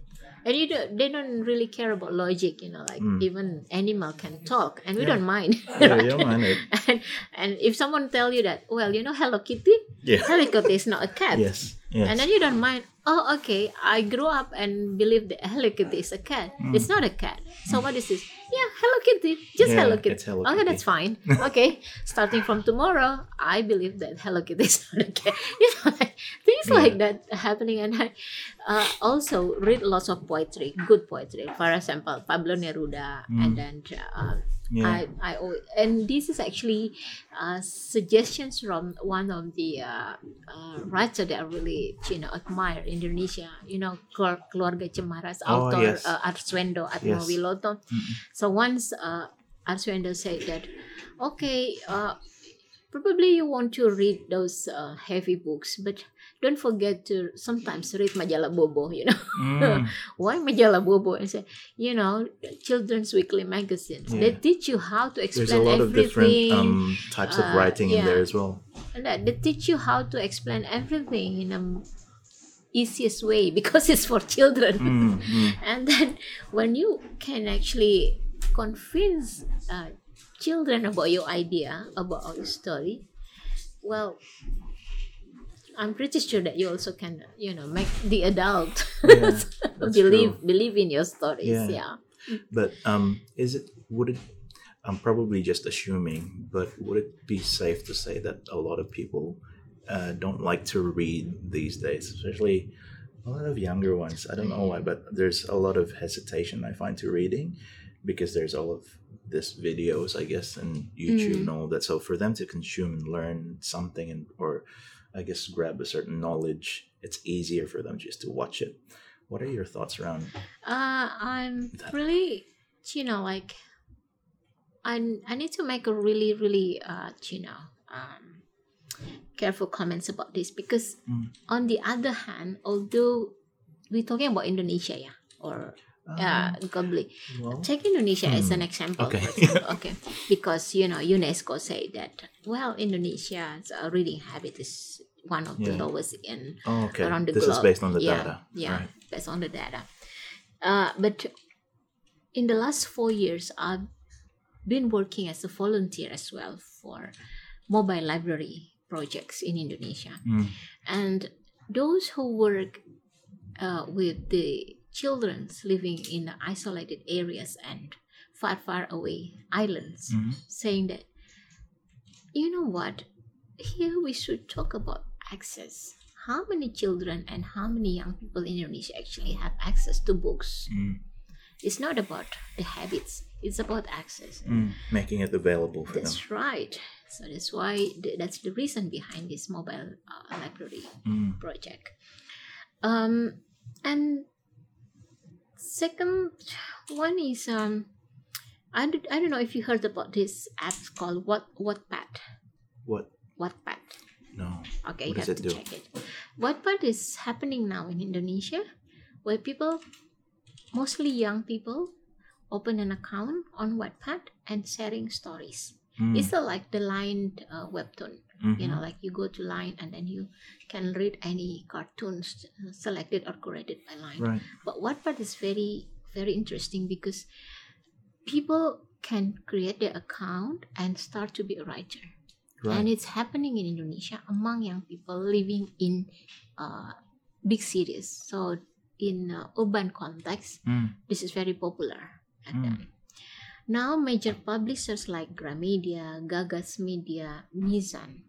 And you don't, they don't really care about logic. You know, like Mm. even animal can talk, and we Yeah. don't mind. Yeah, you don't mind it. and and if someone tell you that, well, you know, Hello Kitty, Yeah. Hello Kitty is not a cat. Yes. Yes. And then you don't mind. Oh, okay. I grew up and believe that Hello Kitty is a cat. It's not a cat. So what is this? Yeah, Hello Kitty. Just Yeah, Hello Kitty. Hello okay, Kitty. that's fine. okay, starting from tomorrow, I believe that Hello Kitty is not a cat. You know, like, things Yeah. like that happening. And I uh, also read lots of poetry, good poetry. For example, Pablo Neruda, and then. Uh, yeah. I, I and this is actually uh, suggestions from one of the uh, uh, writer that I really you know admire Indonesia. You know, keluarga Cemaras, Oh, author yes. uh, Arswendo Yes. Atmowiloto. Mm-mm. So once uh, Arswendo said that, okay, uh, probably you want to read those uh, heavy books, but don't forget to sometimes read majalah Bobo. You know Mm. why majalah bobo and say you know children's weekly magazines they teach you how to explain everything. There's a lot of different um, types of uh, writing in there as well. and that they teach you how to explain everything in a easiest way because it's for children Mm, mm. and then when you can actually convince uh, children about your idea about your story well i'm pretty sure that you also can you know make the adult Yeah, believe true. believe in your stories Yeah. yeah, But um, is it would it? I'm probably just assuming, but would it be safe to say that a lot of people uh, don't like to read these days, especially a lot of younger ones? I don't know why, but there's a lot of hesitation I find to reading because there's all of this videos, I guess, and YouTube and all that. So for them to consume and learn something, and or I guess grab a certain knowledge, it's easier for them just to watch it. What are your thoughts around? Uh, I'm That- really, you know, like, I I need to make a really, really, uh, you know, um, careful comments about this because Mm. on the other hand, although we're talking about Indonesia, yeah, or uh, globally, well, take Indonesia as Hmm. an example. Okay. Example. okay, because you know UNESCO say that well, Indonesia's reading habit is one of the lowest in Oh, okay. around the this is based on the yeah, data. Yeah, Right. based on the data. Uh, but in the last four years, I've been working as a volunteer as well for mobile library projects in Indonesia. Mm. And those who work uh, with the children living in isolated areas and far, far away islands, Mhm. saying that, you know what, here we should talk about access. How many children and how many young people in Indonesia actually have access to books? Mm. It's not about the habits, it's about access. Mm. Making it available for them. That's right. So that's why th- that's the reason behind this mobile uh, library Mm. project. Um, and second one is um I don't, I don't know if you heard about this app called what Wattpad. What? Wattpad. No. Okay, What you have it to do? check it. Wattpad is happening now in Indonesia, where people, mostly young people, open an account on Wattpad and sharing stories. Mm, It's a, like the Line uh, webtoon. Mhm. You know, like you go to Line and then you can read any cartoons uh, selected or curated by Line. Right. But Wattpad is very very interesting because people can create their account and start to be a writer, Right. and it's happening in Indonesia among young people living in uh, big cities. So in uh, urban context, Mm, this is very popular at Mm. Now, major publishers like Gramedia, Gagas Media, Mizan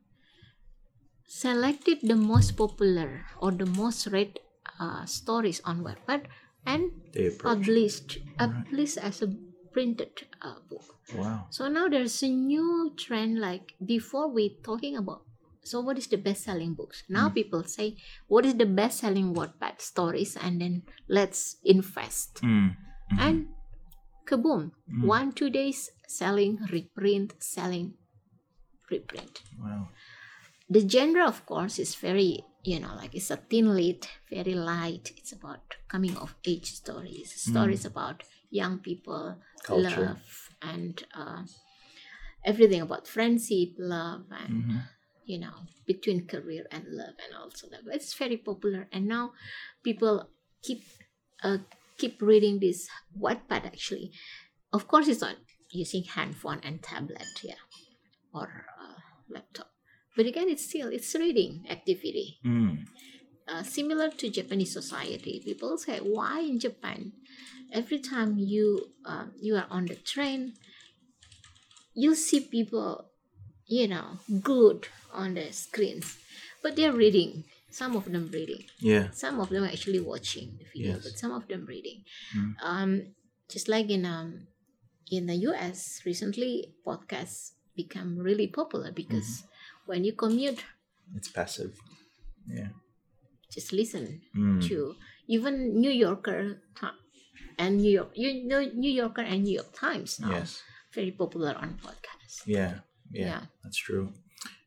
selected the most popular or the most read uh, stories on Wattpad and published uh, Right. published as a printed uh, book. Wow. So now there's a new trend. Like before, we talking about so what is the best selling books? Now Mm. people say what is the best selling Wattpad stories, and then let's invest Mm, mhm. and kaboom Mm. one two days selling reprint selling reprint Wow. The genre of course is very you know like it's a teen lit very light. It's about coming of age stories. Stories about young people Culture. love and uh, everything about friendship love and Mhm. you know between career and love and also that it's very popular. And now people keep uh, keep reading this Wattpad actually. Of course it's not using handphone and tablet yeah or uh, laptop but again it's still it's reading activity Mm, uh, similar to Japanese society. People say, why in Japan, every time you um, you are on the train, you see people, you know, glued on the screens, but they're reading. Some of them reading. yeah. Some of them are actually watching the video, Yes. but some of them reading. Mm. Um, just like in um, in the U.S. recently, podcasts become really popular because Mm-hmm. When you commute, It's passive. Yeah. just listen Mm, to even New Yorker and New York, you know, New Yorker and New York Times now Yes. very popular on podcasts. Yeah. Yeah. Yeah. That's true.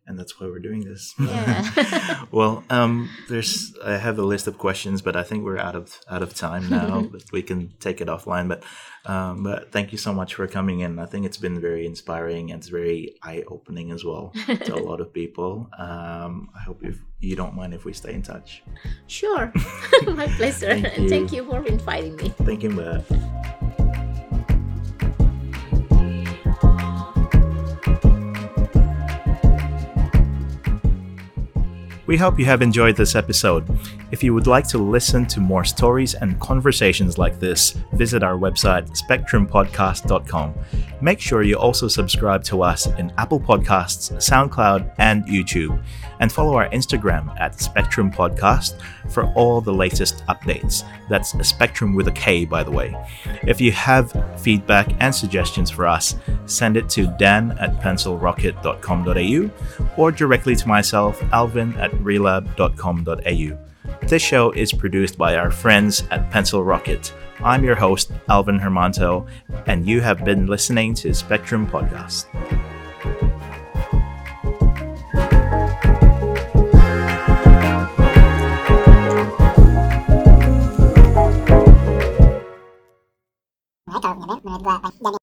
And that's why we're doing this. Yeah. well, um, there's I have a list of questions, but I think we're out of out of time now. but we can take it offline. But um, but thank you so much for coming in. I think it's been very inspiring and it's very eye opening as well to a lot of people. Um, I hope if you don't mind if we stay in touch. Sure, my pleasure. Thank you. thank you for inviting me. Thank you, Mbak. We hope you have enjoyed this episode. If you would like to listen to more stories and conversations like this, visit our website spektrumpodcast.com. Make sure you also subscribe to us in Apple Podcasts, SoundCloud, and YouTube, and follow our Instagram at Spektrum Podcast for all the latest updates. That's a Spektrum with a K, by the way. If you have feedback and suggestions for us, send it to dan at pencilrocket.com.au or directly to myself, alvin at relab.com.au. This show is produced by our friends at Pencil Rocket. I'm your host, Alvin Hermanto, and you have been listening to Spektrum Podcast. event, menurut gue